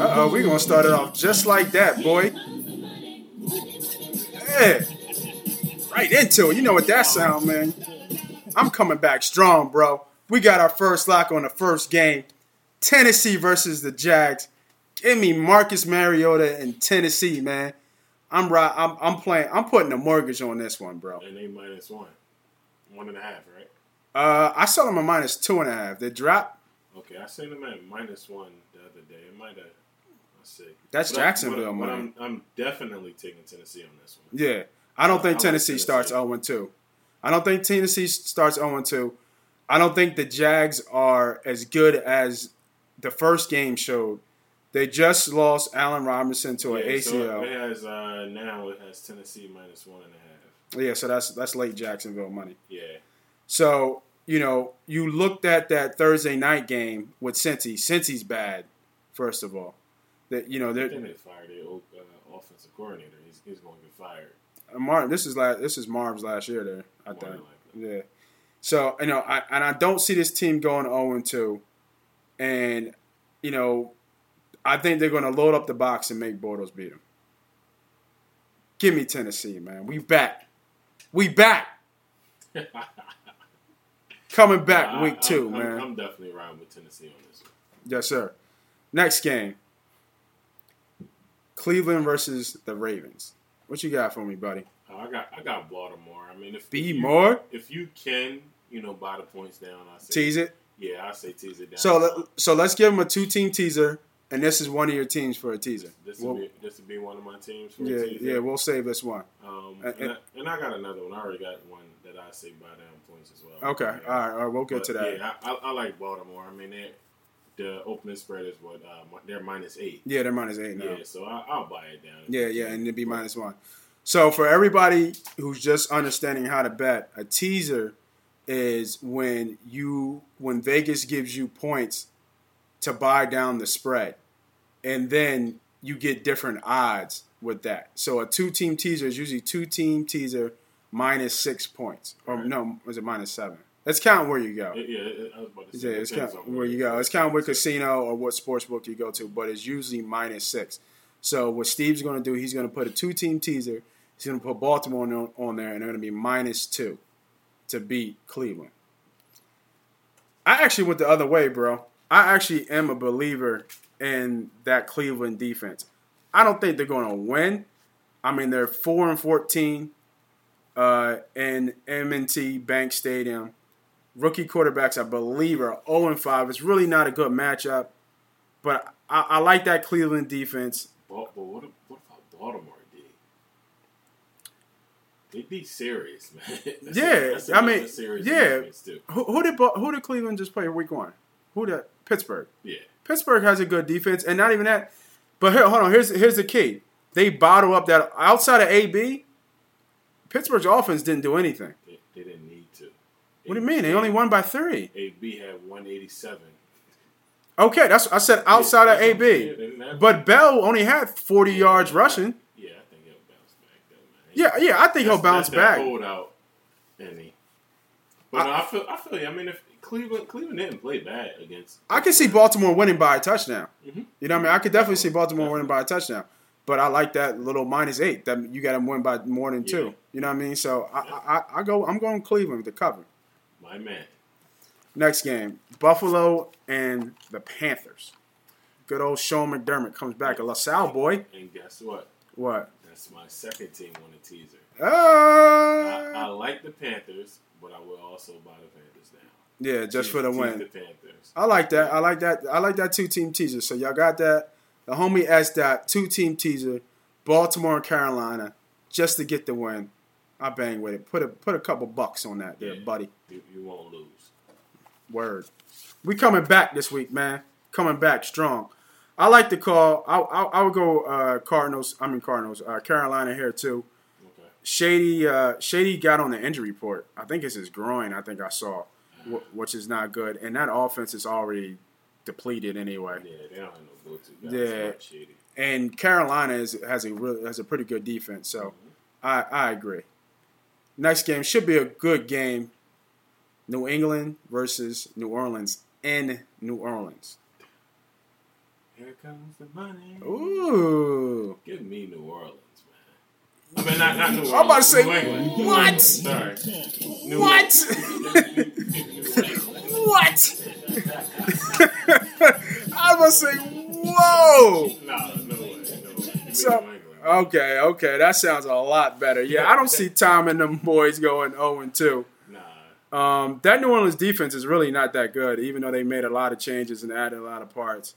Uh oh, we gonna start it off just like that, boy. Yeah. Right into it. You know what that sound, man. I'm coming back strong, bro. We got our first lock on the first game. Tennessee versus the Jags. Give me Marcus Mariota in Tennessee, man. I'm right. I'm, I'm playing. I'm putting a mortgage on this one, bro. And they minus one. One and a half, right? Uh, I saw them a minus two and a half. They dropped. Okay, I seen them at minus one the other day. It might have. That's But I- Jacksonville but- but money. I'm, I'm definitely taking Tennessee on this one. Yeah, I don't I think like Tennessee Tennessee. starts 0 2. I don't think Tennessee starts 0 2. I don't think the Jags are as good as the first game showed. They just lost Allen Robinson to an Yeah, so ACL. it has uh, now it has Tennessee minus one and a half. yeah, so that's that's late Jacksonville money. Yeah, So you know, you looked at that Thursday night game with Cincy. Cincy's bad, first of all. That you know, they're think they fired their uh, offensive coordinator. He's, he's going to get fired. Martin. This is last. This is Marv's last year there. I More think. likely. Yeah. So you know, I and I don't see this team going zero and two, and you know, I think they're going to load up the box and make Bortles beat them. Give me Tennessee, man. We back. We back. Coming back week I- 2 I'm, man. I'm definitely riding with Tennessee on this one. yes, sir. Next game. Cleveland versus the Ravens. What you got for me, buddy? Uh, I got I got Baltimore. I mean, if Be you, more. if you can, you know, buy the points down. I say Tease it. Yeah, I say tease it down. So, so let's give them a two-team teaser, and this is one of your teams for a teaser. this We'll- would be this be one of my teams. For a yeah, teaser. yeah, we'll save this one. Um, Uh, and, I, and I got another one. I already got one that I say buy down points as well. Okay, Yeah. all right, all right, we'll get But, to that. Yeah, I, I, I like Baltimore. I mean, they the opening spread is what uh, they're minus eight. Yeah, they're minus eight now. Yeah, so I, I'll buy it down. Yeah, yeah, and it'd be minus one. So for everybody who's just understanding how to bet, a teaser is when you when Vegas gives you points to buy down the spread, and then you get different odds with that. So a two team teaser is usually two team teaser minus six points, or Right. no, was it minus seven? Let's count where you go. Yeah, yeah, it- I was about to say. Yeah, it's count where you go. It's count what casino or what sports book you go to, but it's usually minus six. So what Steve's going to do, he's going to put a two-team teaser. He's going to put Baltimore on, on there, and they're going to be minus two to beat Cleveland. I actually went the other way, bro. I actually am a believer in that Cleveland defense. I don't think they're going to win. I mean, they're four and fourteen uh, in M&T Bank Stadium rookie quarterbacks, I believe, are 0 and 5. It's really not a good matchup, but I, I like that Cleveland defense. But, but what, what about Baltimore, D? They be serious, man. That's Yeah, a, that's I mean, serious yeah. Who, who did who did Cleveland just play week one? Who did Pittsburgh? Yeah, Pittsburgh has a good defense, and not even that. But here, hold on. Here's here's the key. They bottle up that outside of AB. Pittsburgh's offense didn't do anything. they, they didn't need to. What do you mean? They only won by three. AB had 187. Okay, that's I said outside of Yeah, that's what I'm saying. AB. But Bell only had 40 yards rushing. Yeah, I think he'll bounce back, though, man. Yeah, yeah, I think he'll bounce back. That holdout, any. But no, I feel, I feel you. I mean, if Cleveland, Cleveland didn't play bad against. I can see Baltimore winning by a touchdown. Mhm. You know what I mean? I could definitely see Baltimore winning by a touchdown. But I like that little minus eight that you got to win by more than two. Yeah. You know what I mean? So I, I, I go. I'm going Cleveland with the cover. My man. Next game, Buffalo and the Panthers. Good old Sean McDermott comes back, a LaSalle boy. And guess what? What? That's my second team on the teaser. I, I Uh, like the Panthers, but I will also buy the Panthers now. yeah, just for the win. The Panthers. I like that. I like that. I like that two team teaser. So y'all got that. The homie S dot two team teaser, Baltimore and Carolina, just to get the win. I bang with it. Put a put a couple bucks on that there, Yeah. buddy. You, you won't lose. Word. We coming back this week, man. Coming back strong. I like to call. I I, I would go uh, Cardinals. I mean Cardinals. Uh, Carolina here too. Okay. Shady uh, Shady got on the injury report. I think it's his groin. I think I saw, wh- which is not good. And that offense is already depleted anyway. Yeah, they don't have no go-to guys. Yeah. Shady. And Carolina is, has a real, has a pretty good defense. So I I agree. Next game should be a good game. New England versus New Orleans in New Orleans. Here comes the money. Ooh. Give me New Orleans, man. I mean, not, not New Orleans. I'm about to say, New what? Sorry. New What? what? I was say, whoa. Nah, no way. No way. So- New England. Okay, okay, that sounds a lot better. Yeah, I don't see Tom and them boys going 0 and 2. Nah. Um, that New Orleans defense is really not that good, even though they made a lot of changes and added a lot of parts.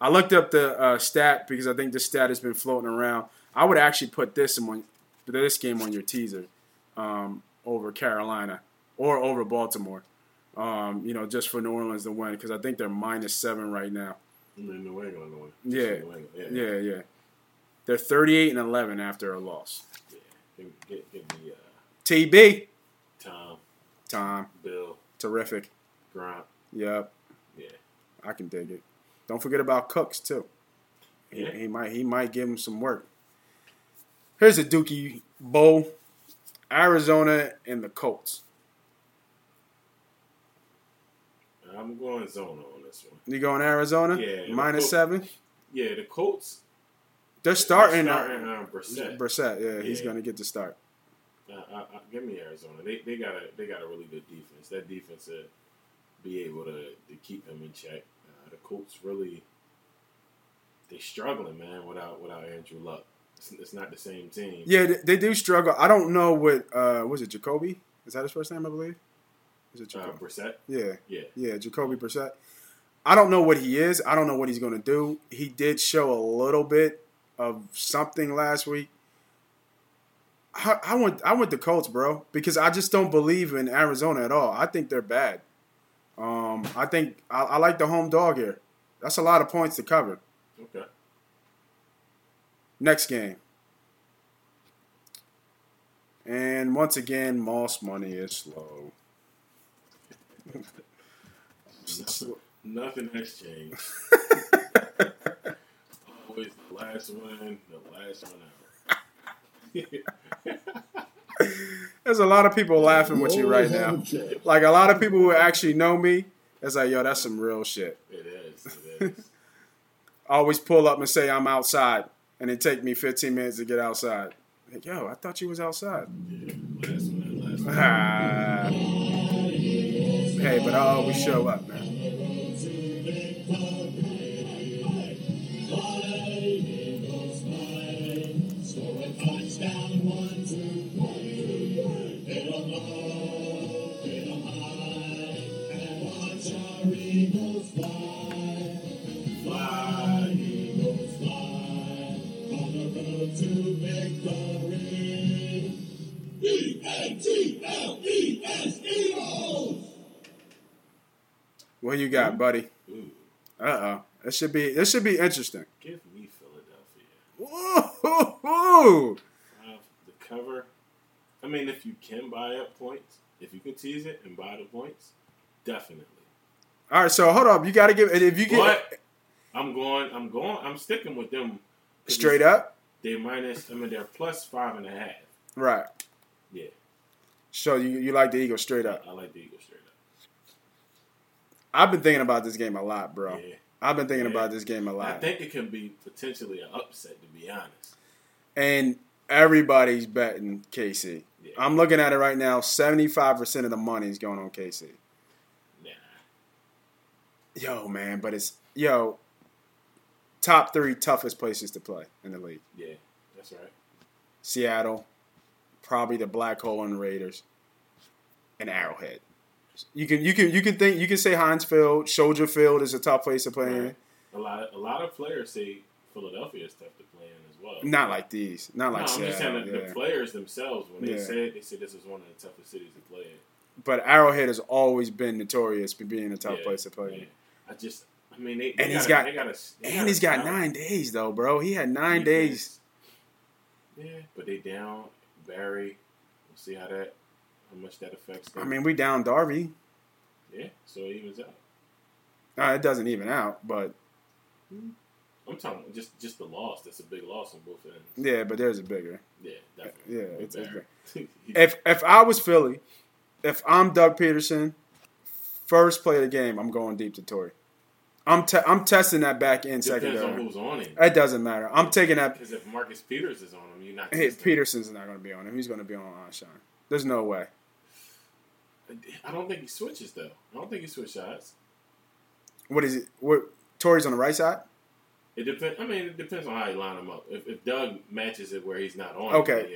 I looked up the uh, stat because I think this stat has been floating around. I would actually put this in one, this game on your teaser um, over Carolina or over Baltimore. Um, you know, just for New Orleans to win because I think they're minus seven right now. New England win. Yeah. Yeah. Yeah, yeah. They're 38 and 11 after a loss. yeah. Give, give, give me uh, TB, Tom, Tom, Bill, terrific. Grant. Yep, Yeah. I can dig it. Don't forget about Cooks too. He, Yeah. he might he might give him some work. Here's a Dookie Bowl, Arizona and the Colts. I'm going zone on this one. You going Arizona? Yeah, minus Colts- seven. Yeah, the Colts. They're starting. starting uh, uh, Brissett. Brissett, yeah, he's going to get the start. Uh, uh, uh, give me Arizona. They they got a they got a really good defense. That defense will be able to, to keep them in check. Uh, the Colts really they struggling, man, without without Andrew Luck. It's, it's not the same team. Yeah, they, they do struggle. I don't know what uh, was it Jacoby? Is that his first name? I believe. Is it Uh, Jacoby? Brissett. yeah, Yeah. yeah, Jacoby Brissett. I don't know what he is. I don't know what he's going to do. He did show a little bit of something last week. I, I went I went the Colts, bro, because I just don't believe in Arizona at all. I think they're bad. Um, I think I, I like the home dog here. That's a lot of points to cover. Okay. Next game. And once again, Moss money is slow. Nothing, nothing has changed. Always the last one, the last one ever. There's a lot of people laughing with you right now. Like a lot of people who actually know me, it's like, yo, that's some real shit. it is. It is. Always pull up and say I'm outside, and it take me 15 minutes to get outside. Like, yo, I thought you was outside. Yeah, last one, last one. Hey, but I always show up, man. What you got, buddy? Uh oh. This should be this should be interesting. give me Philadelphia. Uh, the cover. I mean, if you can buy up points, if you can tease it and buy the points, definitely. All right, so hold up. You got to give if you get But I'm going. I'm going. I'm sticking with them. straight up, They're minus. I mean, they're plus five and a half. right? Yeah, So you you like the Eagles straight up? I like the Eagles straight up. I've been thinking about this game a lot, bro. Yeah. I've been thinking Yeah. about this game a lot, I think it can be potentially an upset, to be honest. and everybody's betting KC. Yeah. I'm looking at it right now. Seventy five percent of the money is going on KC. Nah. Yo, man, but it's yo top three toughest places to play in the league. Yeah, that's right. Seattle, probably the Black Hole and Raiders, and Arrowhead. You can you can you can think you can say Heinz Field, Soldier Field is a tough place to play in. A lot of a lot of players say Philadelphia is tough to play in as well. Not like these. Not like no, I'm just saying that yeah. the players themselves, when they Yeah. say it, they say this is one of the toughest cities to play in. But Arrowhead has always been notorious for being a tough Yeah, place to play. in. I just, I mean, they, And he's got- they gotta, they And he's got nine days though, bro. He had nine days. defense. Yeah, but they down Berry. We'll see how that, how much that affects them. I mean, we down Darby. yeah, so it evens out. Uh, it doesn't even out, but I'm talking just just the loss. That's a big loss on both ends. yeah, but there's a bigger. Yeah, definitely. Yeah, it's, it's. He- if if I was Philly, if I'm Doug Pederson, first play of the game, I'm going deep to Torrey. I'm te- I'm testing that back in Depends on who's on him. It doesn't matter. I'm taking that. Because if Marcus Peters is on him, you're not. Hey. Peterson's not going to be on him. He's going to be on Alshon. There's no way. I don't think he switches though. I don't think he switches shots. What is it? What Torrey's on the right side? It depends. I mean, it depends on how you line him up. If, if Doug matches it where he's not on, Okay. it,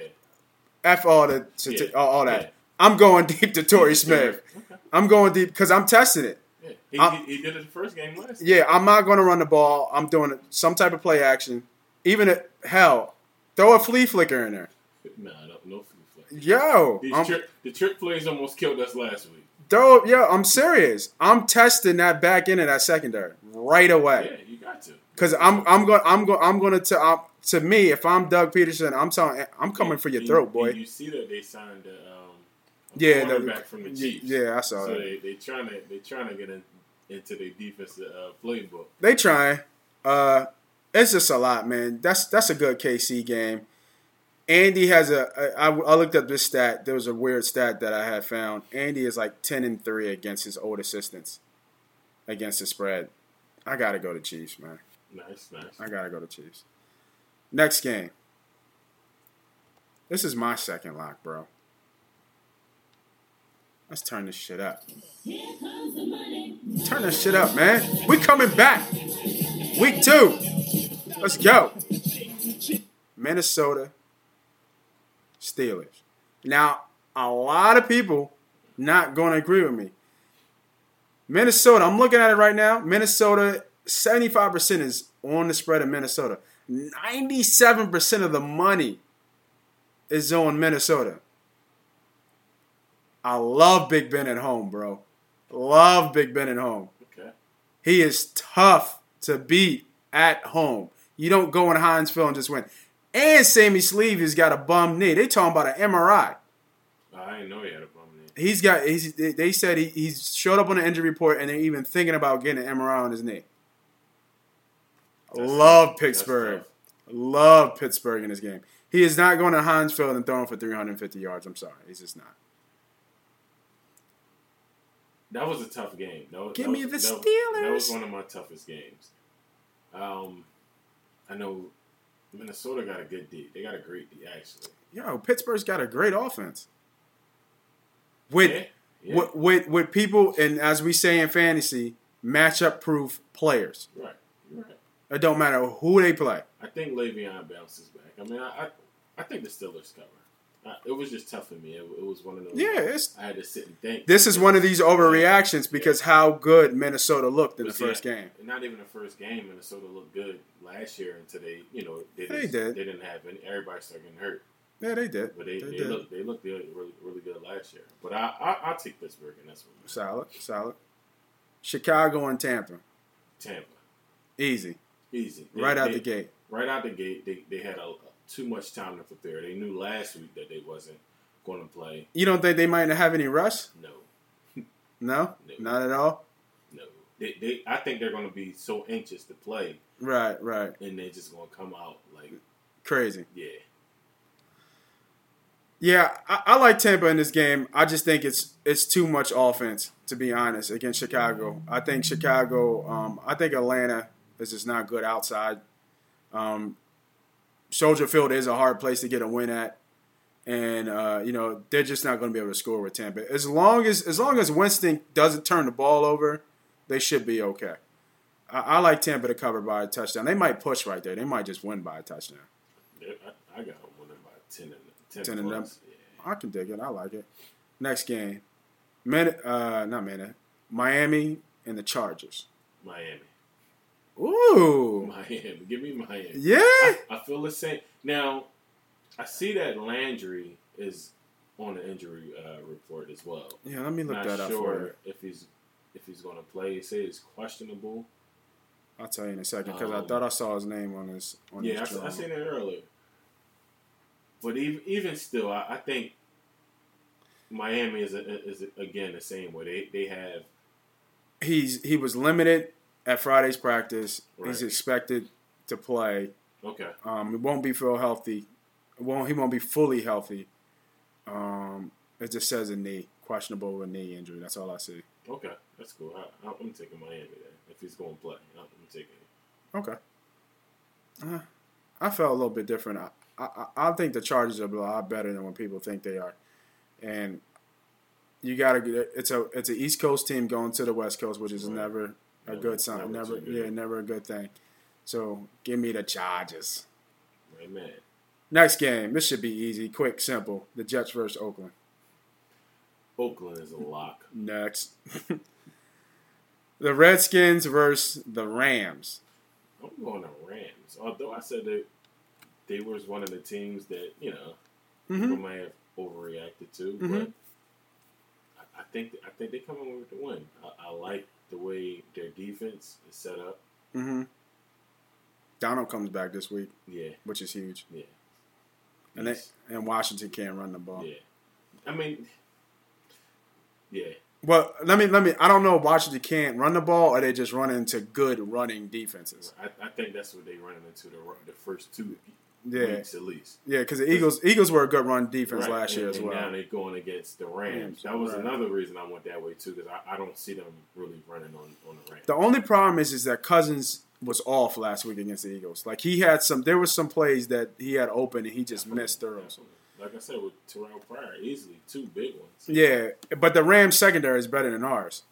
yeah. F all the Yeah. all, all that. Yeah. I'm going deep to Torrey Smith. Okay. I'm going deep because I'm testing it. He, I'm- he, did it the first game last. Yeah, I'm not going to run the ball. I'm doing some type of play action. Even if, hell, throw a flea flicker in there. Nah, no, no flea flick. Yo, These I'm, trick, the trick plays almost killed us last week. throw. Yeah, I'm serious. I'm testing that back into that secondary right away. Yeah, you got to. Because I'm I'm going I'm going I'm going to um, to me if I'm Doug Pederson I'm telling I'm coming for your And- throat, and boy. You see that they signed a, um, Yeah, the- from the Chiefs. yeah, I saw So that. they they trying to they trying to get in, into their defensive uh, playbook. They trying. Uh, it's just a lot, man. That's that's a good KC game. Andy has a. I, I looked up this stat. There was a weird stat that I had found. Andy is like ten and three against his old assistants, against the spread. I gotta go to Chiefs, man. Nice, nice. I gotta go to Chiefs. Next game. This is my second lock, bro. Let's turn this shit up. Here comes the money. Turn this shit up, man. We coming back. Week two. Let's go. Minnesota Steelers. Now, a lot of people not going to agree with me. Minnesota, I'm looking at it right now. Minnesota, 75% is on the spread of Minnesota. 97% of the money is on Minnesota. I love Big Ben at home, bro. Love Big Ben at home. Okay. He is tough to beat at home. You don't go in Heinz Field and just win. And Sammy Sleeve has got a bum knee. They talking about an MRI. I didn't know he had a bum knee. He's got. He's, they said he, he's showed up on the injury report, and they're even thinking about getting an MRI on his knee. That's Love tough. Pittsburgh. Love Pittsburgh in this game. He is not going to Heinz Field and throwing for 350 yards. I'm sorry, he's just not. That was a tough game. That was, Give that me was- the that was- That was one of my toughest games. Um, I know Minnesota got a good D. They got a great D actually. Yo, Pittsburgh's got a great offense. With Yeah, yeah. with, with with people and as we say in fantasy, matchup proof players. Right. Right. It don't matter who they play. I think Le'Veon bounces back. I mean, I I, I think the Steelers cover. I, it was just tough for me. It, it was one of those. Yeah, it's I had to sit and think. this is one of these overreactions because how good Minnesota looked in the But see, first game. Not even the first game. Minnesota looked good last year until they, you know, they, They just, did. They didn't have any. Everybody started getting hurt, Yeah, they did. but they, They they, did. looked they looked really really good last year. But I, I I'll take Pittsburgh and that's what Solid, solid. Chicago and Tampa, Tampa easy, easy They- right out the gate. Right out the gate, they, they had a, too much time to prepare. They knew last week that they wasn't going to play. You don't think they might have any rush? No, No, No. not at all. no. They, they I think they're going to be so anxious to play, Right, right. and they're just going to come out like, Crazy. yeah, Yeah, I, I like Tampa in this game. I just think it's it's too much offense to be honest against Chicago. I think Chicago. Um, I think Atlanta is just not good outside. Um, Soldier Field is a hard place to get a win at, and uh, you know they're just not going to be able to score with Tampa. As long as as long as Winston doesn't turn the ball over, they should be okay. I, I like Tampa to cover by a touchdown. They might push right there. They might just win by a touchdown. They- I, I got them winning by ten and ten, 10 and plus. Yeah. I can dig it. I like it. Next game, Min, uh, not Minute, Miami and the Chargers. Miami. Ooh. Miami. Give me Miami. Yeah. I, I feel the same. Now, I see that Landry is on the injury uh, report as well. Yeah, let me look Not that up for sure if he's if he's going to play. He say it's questionable. I'll tell you in a second because I Um, thought I saw his name on his on Yeah, I, his I drawing. seen it earlier. But even even still, I, I think Miami is a, is a, again the same way. They they have He's he was limited at Friday's practice. He's expected to play. okay. Um, he won't be full healthy. Won't he won't be fully healthy. Um, it just says a knee, questionable with a knee injury. That's all I see. Okay, that's cool. I, I'm taking Miami then. If he's going to play, I'm taking it. Okay. Uh, I felt a little bit different. I, I I think the Chargers are a lot better than what people think they are, and you got to get it's a it's an East Coast team going to the West Coast, which is Right. never a good sign. never Never, yeah, never a good thing. So give me the Chargers. Amen. Next game. This should be easy, quick, simple. The Jets versus Oakland. Oakland is a lock. Next. the Redskins versus the Rams. I'm going to Rams. Although I said that they was one of the teams that you know Mm-hmm. people might have overreacted to, Mhm. but I, I think I think they come in with the win. I, I like the way their defense is set up. Mm-hmm. Donald comes back this week, Yeah, which is huge. yeah, And they, and Washington can't run the ball. yeah. I mean, yeah, Well, let me let me. I don't know. if Washington can't run the ball, or they just run into good running defenses. I, I think that's what they running into the the first two Yeah, weeks at least. yeah. Because the Eagles Eagles were a good run defense Right, last year and- as and Now well. they're going against the Rams. Rams, That was right. another reason I went that way too, because I, I don't see them really running on, on the Rams. The only problem is is that Cousins was off last week against the Eagles. Like he had some, there was some plays that he had open and he just missed throws. Like I said, with Terrelle Pryor, easily two big ones. Yeah, but the Rams secondary is better than ours.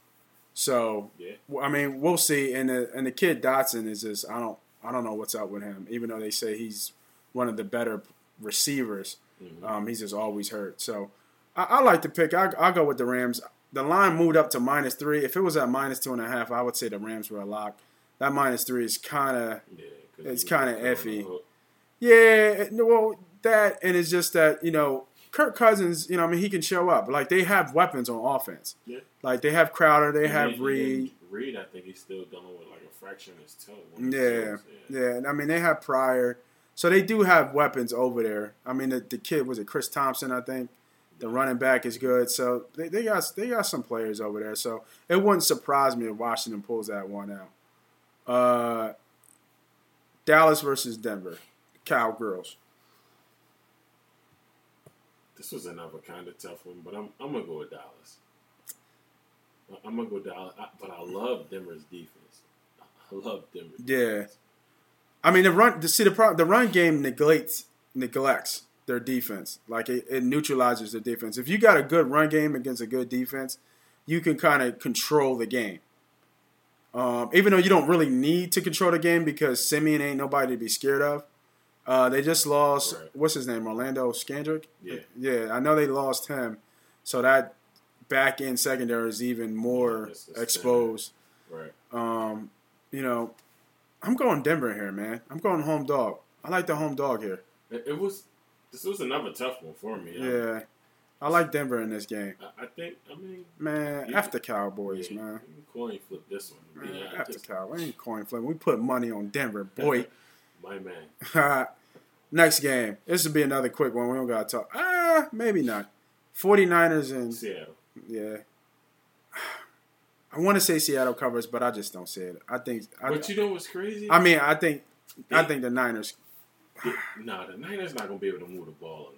So Yeah. I mean, we'll see. And the and the kid Doctson is just I don't I don't know what's up with him. Even though they say he's one of the better receivers, Mhm. um, he's just always hurt. So I, I like to pick. I I'll go with the Rams. The line moved up to minus three. If it was at minus two and a half, I would say the Rams were a lock. That minus three is kind of Yeah, It's kinda on the iffy. yeah. Well, that and it's just that you know Kirk Cousins. You know, I mean, he can show up. Like they have weapons on offense. Yeah. Like they have Crowder. They And have Reed. Reed, I think he's still dealing with like a fracture in his toe. of his Yeah, yeah. And I mean, they have Pryor, so they do have weapons over there. I mean, the, the kid was it Chris Thompson? I think the running back is good. So they, they got they got some players over there. So it wouldn't surprise me if Washington pulls that one out. Uh, Dallas versus Denver, Cowgirls. This was another kind of tough one, but I'm I'm gonna go with Dallas. I'm gonna go Dallas, but I love Denver's defense. I love Denver's Yeah. defense. I mean, the run. The, see, the pro, the run game neglects neglects their defense. Like it, it neutralizes their defense. If you got a good run game against a good defense, you can kind of control the game. Um, even though you don't really need to control the game because Siemian ain't nobody to be scared of. Uh, they just lost. Right. What's his name? Orlando Scandrick. Yeah. yeah. I know they lost him, so that back end secondary is even more Yeah, exposed. Right. Um, you know, I'm going Denver here, man. I'm going home dog. I like the home dog here. It, was. This was another tough one for me. Yeah, I like Denver in this game, I, I think. I mean, man. You- after Cowboys, yeah, man. coin flip this one. Man, Yeah, after just- Cowboys, we ain't coin flip. We put money on Denver, boy. my man. Next game. This will be another quick one. We don't got to talk. Ah, maybe not. 49ers and Seattle. yeah. I want to say Seattle covers, but I just don't see it. I think. I, But you know what's crazy? I mean, I think. I think the Niners. nah, the Niners not gonna be able to move the ball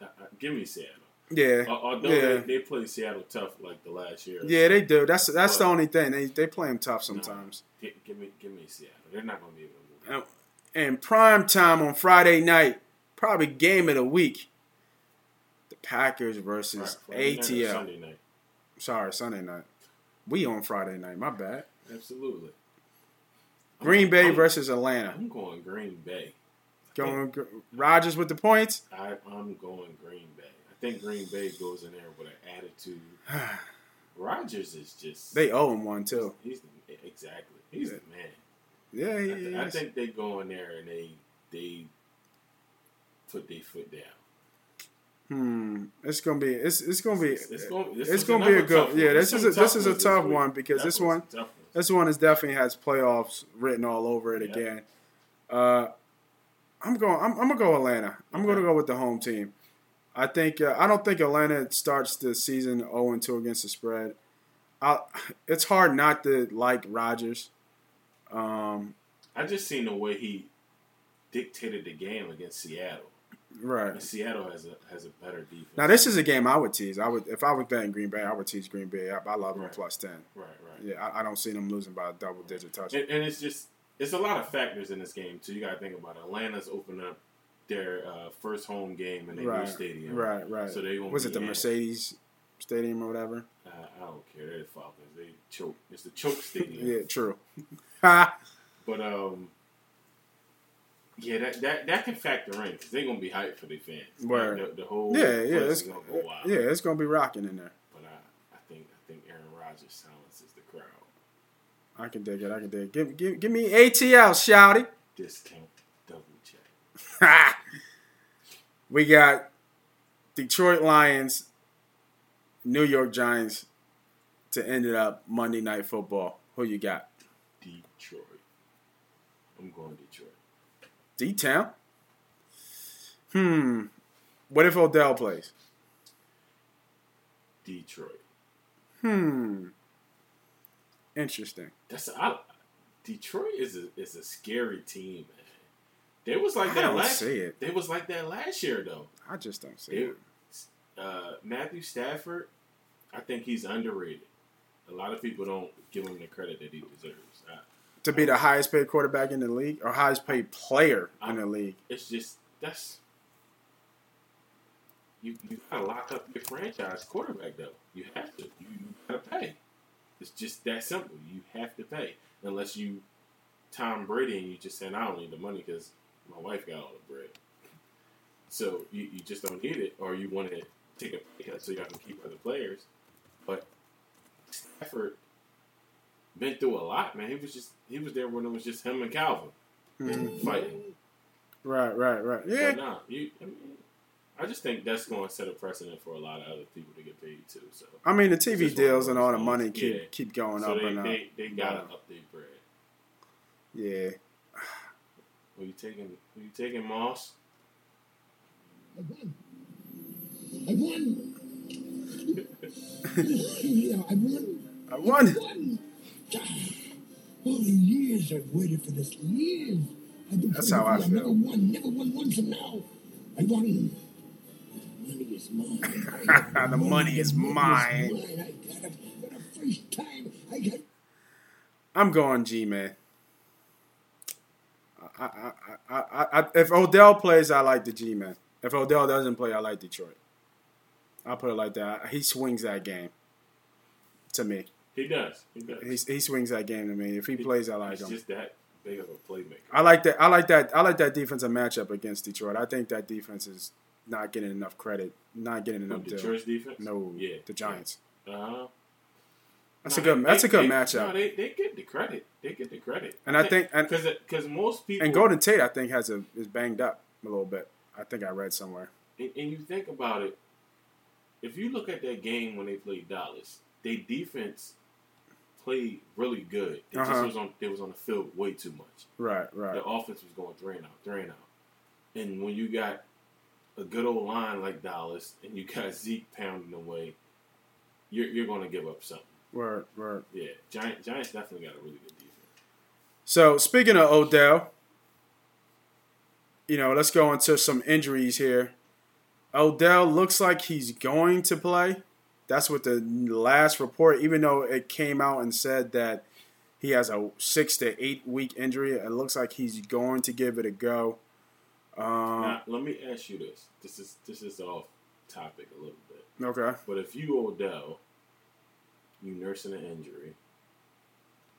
enough. Give me Seattle. Yeah. Although Yeah. they, they play Seattle tough like the last year. Yeah, they do. That's that's the only thing. They they play them tough sometimes. Gi- give me, give me Seattle. They're not gonna be able to move. And, and prime time on Friday night, probably game of the week. The Packers versus Right, Friday night or ATL. Sunday night. Sorry, Sunday night. We on Friday night. My bad. Absolutely. Green Bay I'm- versus Atlanta. I'm going Green Bay. Going Rodgers with the points. I, I'm going Green Bay. I think Green Bay goes in there with an attitude. Rodgers is just They owe him one too. He's exactly. He's the man. Yeah, I, he th- I think they go in there and they they put their foot down. Hmm. It's gonna be. It's it's gonna be. It's, it's going. This it's gonna be a good- yeah, this is a- this is a tough week. one because this one- one. This one is definitely has playoffs written all over it Yeah. again. Uh, I'm going. I'm, I'm gonna go Atlanta. I'm Okay. gonna go with the home team. I think. Uh, I don't think Atlanta starts the season 0 2 against the spread. I, it's hard not to like Rodgers. Um, I just seen the way he dictated the game against Seattle. Right. And Seattle has a has a better defense. Now this is a game I would tease. I would if I was betting Green Bay, I would tease Green Bay. I, I love them Right. plus ten. right, right. Yeah, I, I don't see them losing by a double digit touch. And, and it's just it's a lot of factors in this game too. You got to think about it. Atlanta's opening up their uh, first home game in their new stadium. Right, right. So they was it the. Mercedes Stadium or whatever? Uh, I don't care. They're the Falcons. They choke. It's the choke stadium. Yeah, true. But um, yeah, that that, that can factor in because they're gonna be hyped for their fans. Word. The, the whole yeah, yeah, it's, gonna go wild. yeah, it's gonna be rocking in there. But I, I think I think Aaron Rodgers silences the crowd. I can dig it. I can dig it. Give, give, give me ATL, shouty. Discount double check. we got Detroit Lions, New York Giants to end it up Monday Night Football. Who you got? Detroit. I'm going Detroit. D Town. Hmm. What if Odell plays? Detroit. Hmm. Interesting. That's I, Detroit is a is a scary team, man. They was like I that last. see it. They was like that last year though. I just don't see They, it. uh, Matthew Stafford, I think he's underrated. A lot of people don't give him the credit that he deserves. I, To be the highest paid quarterback in the league or highest paid player in the league. it's just that's you you gotta lock up your franchise quarterback though. You have to. You, gotta pay. It's just that simple. You have to pay unless you Tom Brady and you just saying I don't need the money because my wife got all the bread. So you, you just don't need it, or you want to take a pay cut so you can keep other players. But Stafford been through a lot, man. He was just he was there when it was just him and Calvin Mhm. fighting. Right, right, right. But Yeah. nah, you. I, mean, I just think that's going to set a precedent for a lot of other people to get paid too. So, I mean, the TV just one of deals and all the money things. keep Yeah. keep going so up they, and up. they they gotta Yeah. up their bread. Yeah. Who you taking? Who you taking, Moss? I won. I won. yeah, I won. I won. won. All the years I've waited for this. Years. I've been That's how I feel. never won. Never won once, and now I won. The money is mine. The money is mine. I got it for the first time. I got. I'm going G man. I, I, I, I, I, if Odell plays, I like the G man. If Odell doesn't play, I like Detroit. I'll put it like that. He swings that game to me. He does. He does. He, he swings that game to me. If he plays, I like He's him. just that big of a playmaker. I like that. I like that. I like that defensive matchup against Detroit. I think that defense is not getting enough credit. Not getting enough. Detroit's defense. No, Yeah. the Giants. Uh-huh. That's No, a good. they- That's a good they- matchup. No, they, they get the credit. They get the credit. And I think- because because most people and Golden Tate, I think, has a is banged up a little bit. I think I read somewhere. and, and you think about it, if you look at that game when they played Dallas, their defense played really good. They Uh-huh. just was on they was on the field way too much. Right, right. The offense was going three and out, three and out. And when you got a good old line like Dallas and you got Zeke pounding away, you're you're going to give up something. Right, right. Yeah, Giant, Giants definitely got a really good defense. So speaking of Odell, you know, let's go into some injuries here. Odell looks like he's going to play. That's what the last report, even though it came out and said that he has a six to eight week injury, it looks like he's going to give it a go. Um, now, let me ask you this. This is this is off topic a little bit. okay. But if you Odell, you nursing an injury,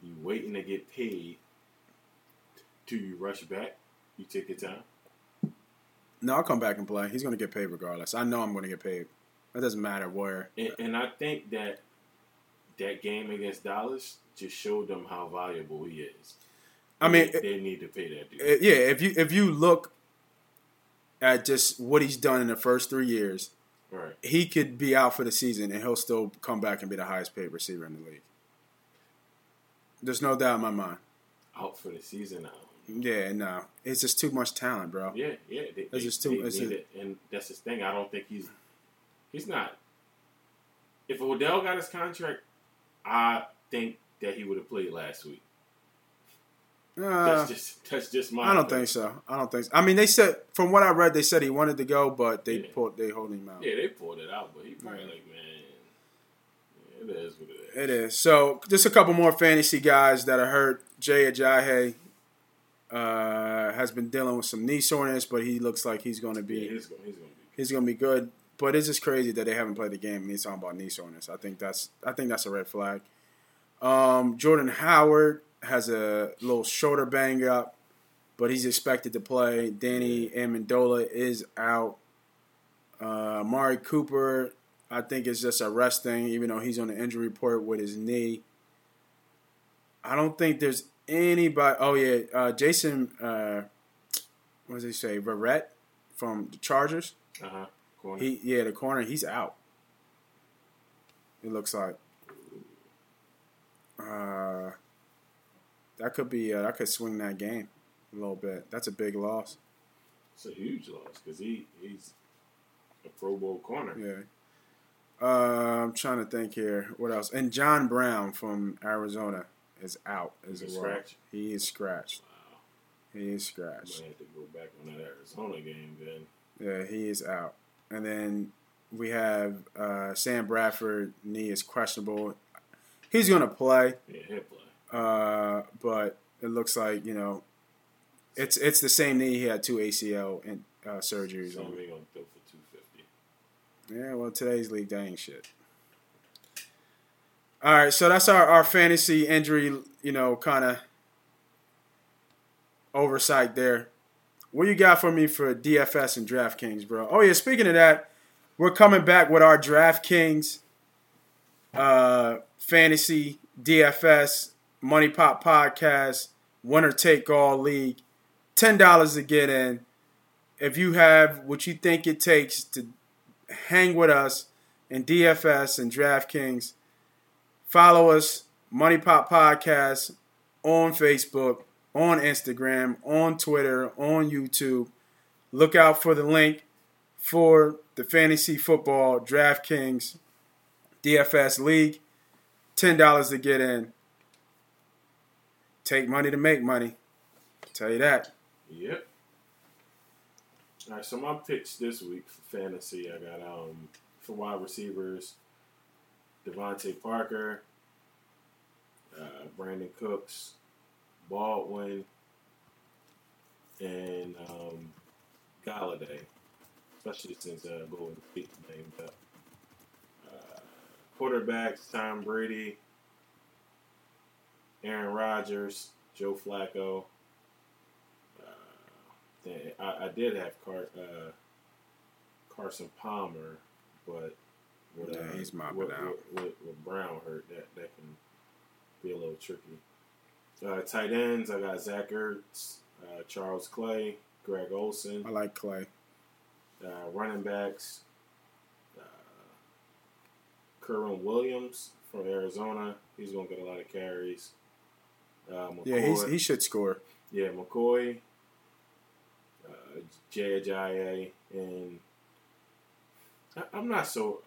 you waiting to get paid, do you rush back? You take your time. No, I'll come back and play. He's going to get paid regardless. I know I'm going to get paid. It doesn't matter where. And, and I think that that game against Dallas just showed them how valuable he is. I mean, they, they need to pay that dude. Uh, yeah, if you if you look at just what he's done in the first three years, right. he could be out for the season and he'll still come back and be the highest paid receiver in the league. There's no doubt in my mind. Out for the season now. Yeah, no, it's just too much talent, bro. Yeah, yeah. They, It's they, just too- it's it, and that's the thing. I don't think he's he's not. If Odell got his contract, I think that he would have played last week. Uh, That's just that's just my. I don't opinion. think so. I don't think so. I mean, they said from what I read, they said he wanted to go, but they Yeah. pulled they hold him out. Yeah, they pulled it out, but he probably Right. like, man, it is what it is. It is. So just a couple more fantasy guys that are hurt. Jay Ajayi uh, has been dealing with some knee soreness, but he looks like he's going to be Yeah, he's going. He's going to be. he's going to be good. But it's just crazy that they haven't played the game and he's talking about knee soreness. I think that's I think that's a red flag. Um, Jordan Howard has a little shoulder bang up, but he's expected to play. Danny Amendola is out. Uh, Mari Cooper, I think is just a rest thing, even though he's on the injury report with his knee. I don't think there's anybody. Oh yeah, uh, Jason. Uh, what does he say? Verrett from the Chargers. Uh huh. Corner. He yeah, the corner. He's out. It looks like. Uh, that could be. Uh, that could swing that game a little bit. That's a big loss. it's a huge loss because he he's a Pro Bowl corner. Yeah. Uh, I'm trying to think here. What else? And John Brown from Arizona is out as well. scratched? He is scratched. Wow. He is scratched. gonna have to go back on that Arizona game then. Yeah, he is out. And then we have uh, Sam Bradford. Knee is questionable. He's going to play, Yeah, he'll play. uh, but it looks like you know, it's it's the same knee he had two ACL and uh, surgeries So on. gonna throw for two fifty. Yeah, well, today's league, that ain't shit. All right, so that's our, our fantasy injury, you know, kind of oversight there. What you got for me for DFS and DraftKings, bro? Oh yeah, speaking of that, we're coming back with our DraftKings uh, fantasy DFS money pop podcast winner take all league. Ten dollars to get in. If you have what you think it takes to hang with us in DFS and DraftKings. Follow us, Money Pop Podcast, on Facebook, on Instagram, on Twitter, on YouTube. Look out for the link for the Fantasy Football DraftKings DFS League. $10 to get in. Take money to make money. Tell you that. Yep. All right, so my picks this week for fantasy, I got um for wide receivers, DeVante Parker, uh, Brandin Cooks, Baldwin, and um, Golladay, especially since uh, Golden Tate named up. Uh, quarterbacks: Tom Brady, Aaron Rodgers, Joe Flacco. Uh, I, I did have Car, uh, Carson Palmer, but with, uh, Yeah, he's mopping with, out. With, with, with Brown hurt, that that can be a little tricky. Uh, tight ends, I got Zach Ertz, uh, Charles Clay, Greg Olsen. I like Clay. Uh, running backs, uh, Kerwynn Williams from Arizona. He's going to get a lot of carries. Uh, McCoy, Yeah, he's, he should score. yeah, McCoy, uh, Ajayi, and I, I'm not so.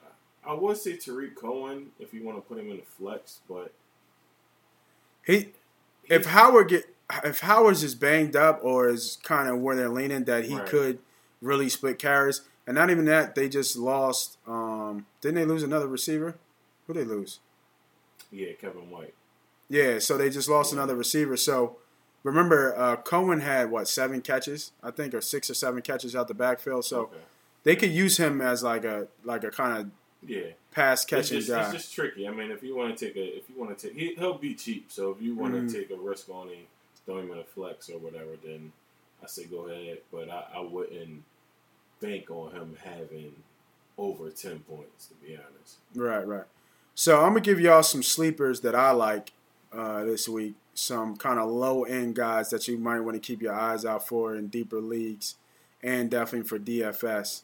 I would say Tarik Cohen if you want to put him in the flex, but He if Howard get if Howard's is banged up or is kind of where they're leaning that he Right. could really split carries, and not even that they just lost. Um, didn't they lose another receiver? Who did they lose? yeah, Kevin White. Yeah, so they just lost another receiver. So remember, uh, Cohen had what seven catches, I think, or six or seven catches out the backfield. So Okay. they could use him as like a like a kind Yeah, pass it's catching just, guy. it's just tricky. I mean, if you want to take a, if you want to take, he, he'll be cheap. So if you want to Mhm. take a risk on him, throw him in a flex or whatever, then I say go ahead. But I, I wouldn't bank on him having over ten points. To be honest, Right, right. So I'm gonna give y'all some sleepers that I like uh, this week. Some kind of low end guys that you might want to keep your eyes out for in deeper leagues, and definitely for DFS.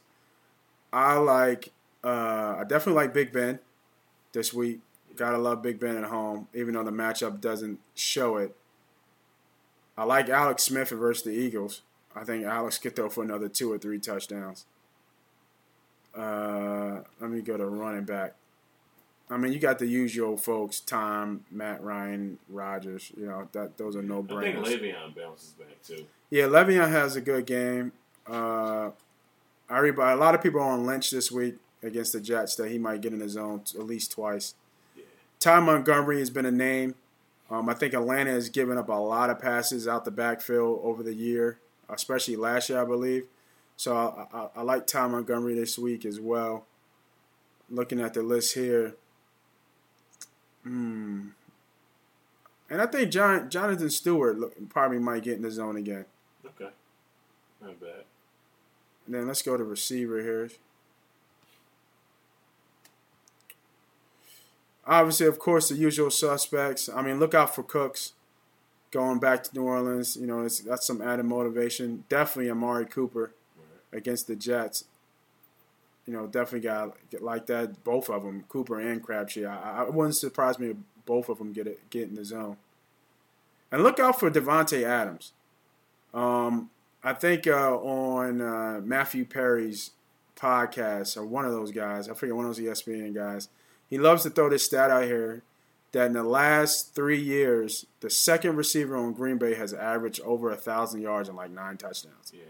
I like. Uh, I definitely like Big Ben this week. Gotta love Big Ben at home, even though the matchup doesn't show it. I like Alex Smith versus the Eagles. I think Alex could throw for another two or three touchdowns. Uh, let me go to running back. I mean, you got the usual folks: Tom, Matt Ryan, Rodgers. You know that those are no I think brainers. Le'Veon bounces back too. Yeah, Le'Veon has a good game. Uh, everybody, a lot of people are on Lynch this week against the Jets that he might get in the zone at least twice. Yeah. Ty Montgomery has been a name. Um, I think Atlanta has given up a lot of passes out the backfield over the year, especially last year, I believe. So I, I, I like Ty Montgomery this week as well. Looking at the list here. Hmm. And I think John, Jonathan Stewart look, probably might get in the zone again. Okay, not bad. And then let's go to receiver here. Obviously, of course, the usual suspects. I mean, look out for Cooks going back to New Orleans. You know, it's, that's some added motivation. Definitely Amari Cooper against the Jets. You know, definitely got get like that. Both of them, Cooper and Crabtree. I, I it wouldn't surprise me if both of them get it, get in the zone. And look out for Davante Adams. Um, I think uh, on uh, Matthew Berry's podcast, or one of those guys, I forget one of those ESPN guys, he loves to throw this stat out here that in the last three years, the second receiver on Green Bay has averaged over a thousand yards and like nine touchdowns. Yeah,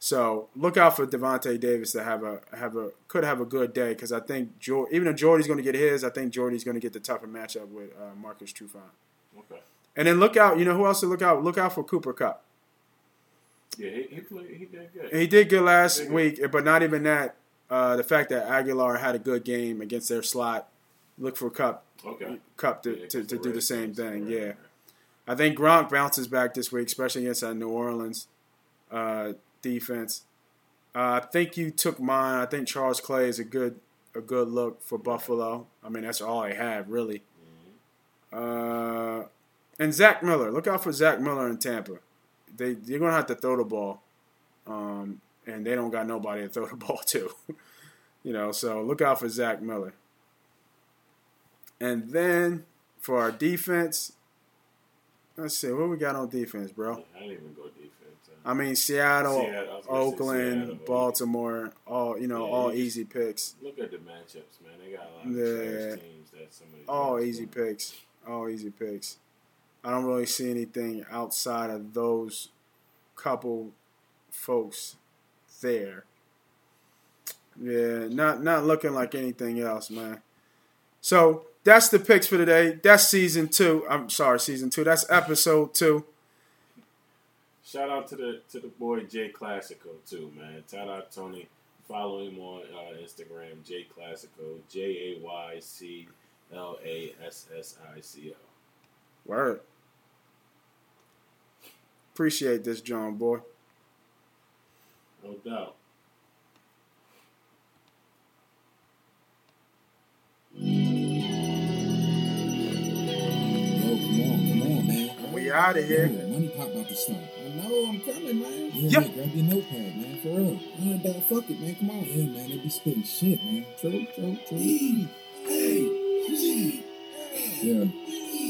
So look out for Devontae Davis to have a have a could have a good day because I think even if Jordy's going to get his, I think Jordy's going to get the tougher matchup with uh, Marcus Trufant. okay. And then look out, you know who else to look out? Look out for Cooper Kupp. Yeah, he, he played. He did good. He did good last Did good. week, but not even that. Uh, the fact that Agholor had a good game against their slot, look for Kupp okay. Kupp to, Yeah, to, to do the same thing. Yeah. right. I think Gronk bounces back this week, especially against that New Orleans uh, defense. Uh, I think you took mine. I think Charles Clay is a good a good look for Buffalo. I mean, that's all I have really. Uh, and Zach Miller, look out for Zach Miller in Tampa. They they're gonna have to throw the ball, um, and they don't got nobody to throw the ball to. you know, so look out for Zach Miller. And then for our defense, let's see what we got on defense, bro. I didn't even go defense. uh, I mean, Seattle, Seattle, I was gonna say Oakland, Seattle, Baltimore, all you know, Yeah, all easy picks, Look at the matchups, man. They got a lot of Yeah. teams that some of these all easy picks, all easy picks. I don't really see anything outside of those couple folks there. Yeah, not not looking like anything else, man. So that's the picks for today. That's season two. I'm sorry, season two. That's episode two. Shout out to the to the boy Jay Classico too, man. Shout out Tony. Follow him on uh, Instagram, Jay Classico, J A Y C L A S S I C O. Word. Appreciate this, John boy. No doubt. Yo, come on, come on, man. We outta here. Yo, Money pop about to start. I know, I'm coming, man. Yeah, Yep. man, grab your notepad, man, for real. Man, dog, fuck it, man. Come on. Yeah, man, they be spitting shit, man. True, true, true. Hey, hey, Yeah.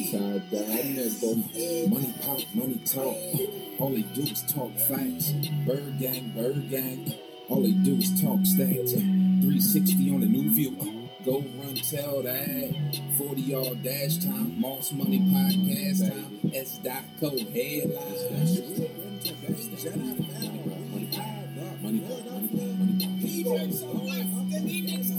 Side there. Money pop, money talk. All they do is talk facts. Bird gang, bird gang. All they do is talk stats. 360 on the new view. Go run, tell that. 40 yard dash time. Moss Money podcast time. S. Dot Co. headlines. Money pop, money pop, money pop, money pop. Money,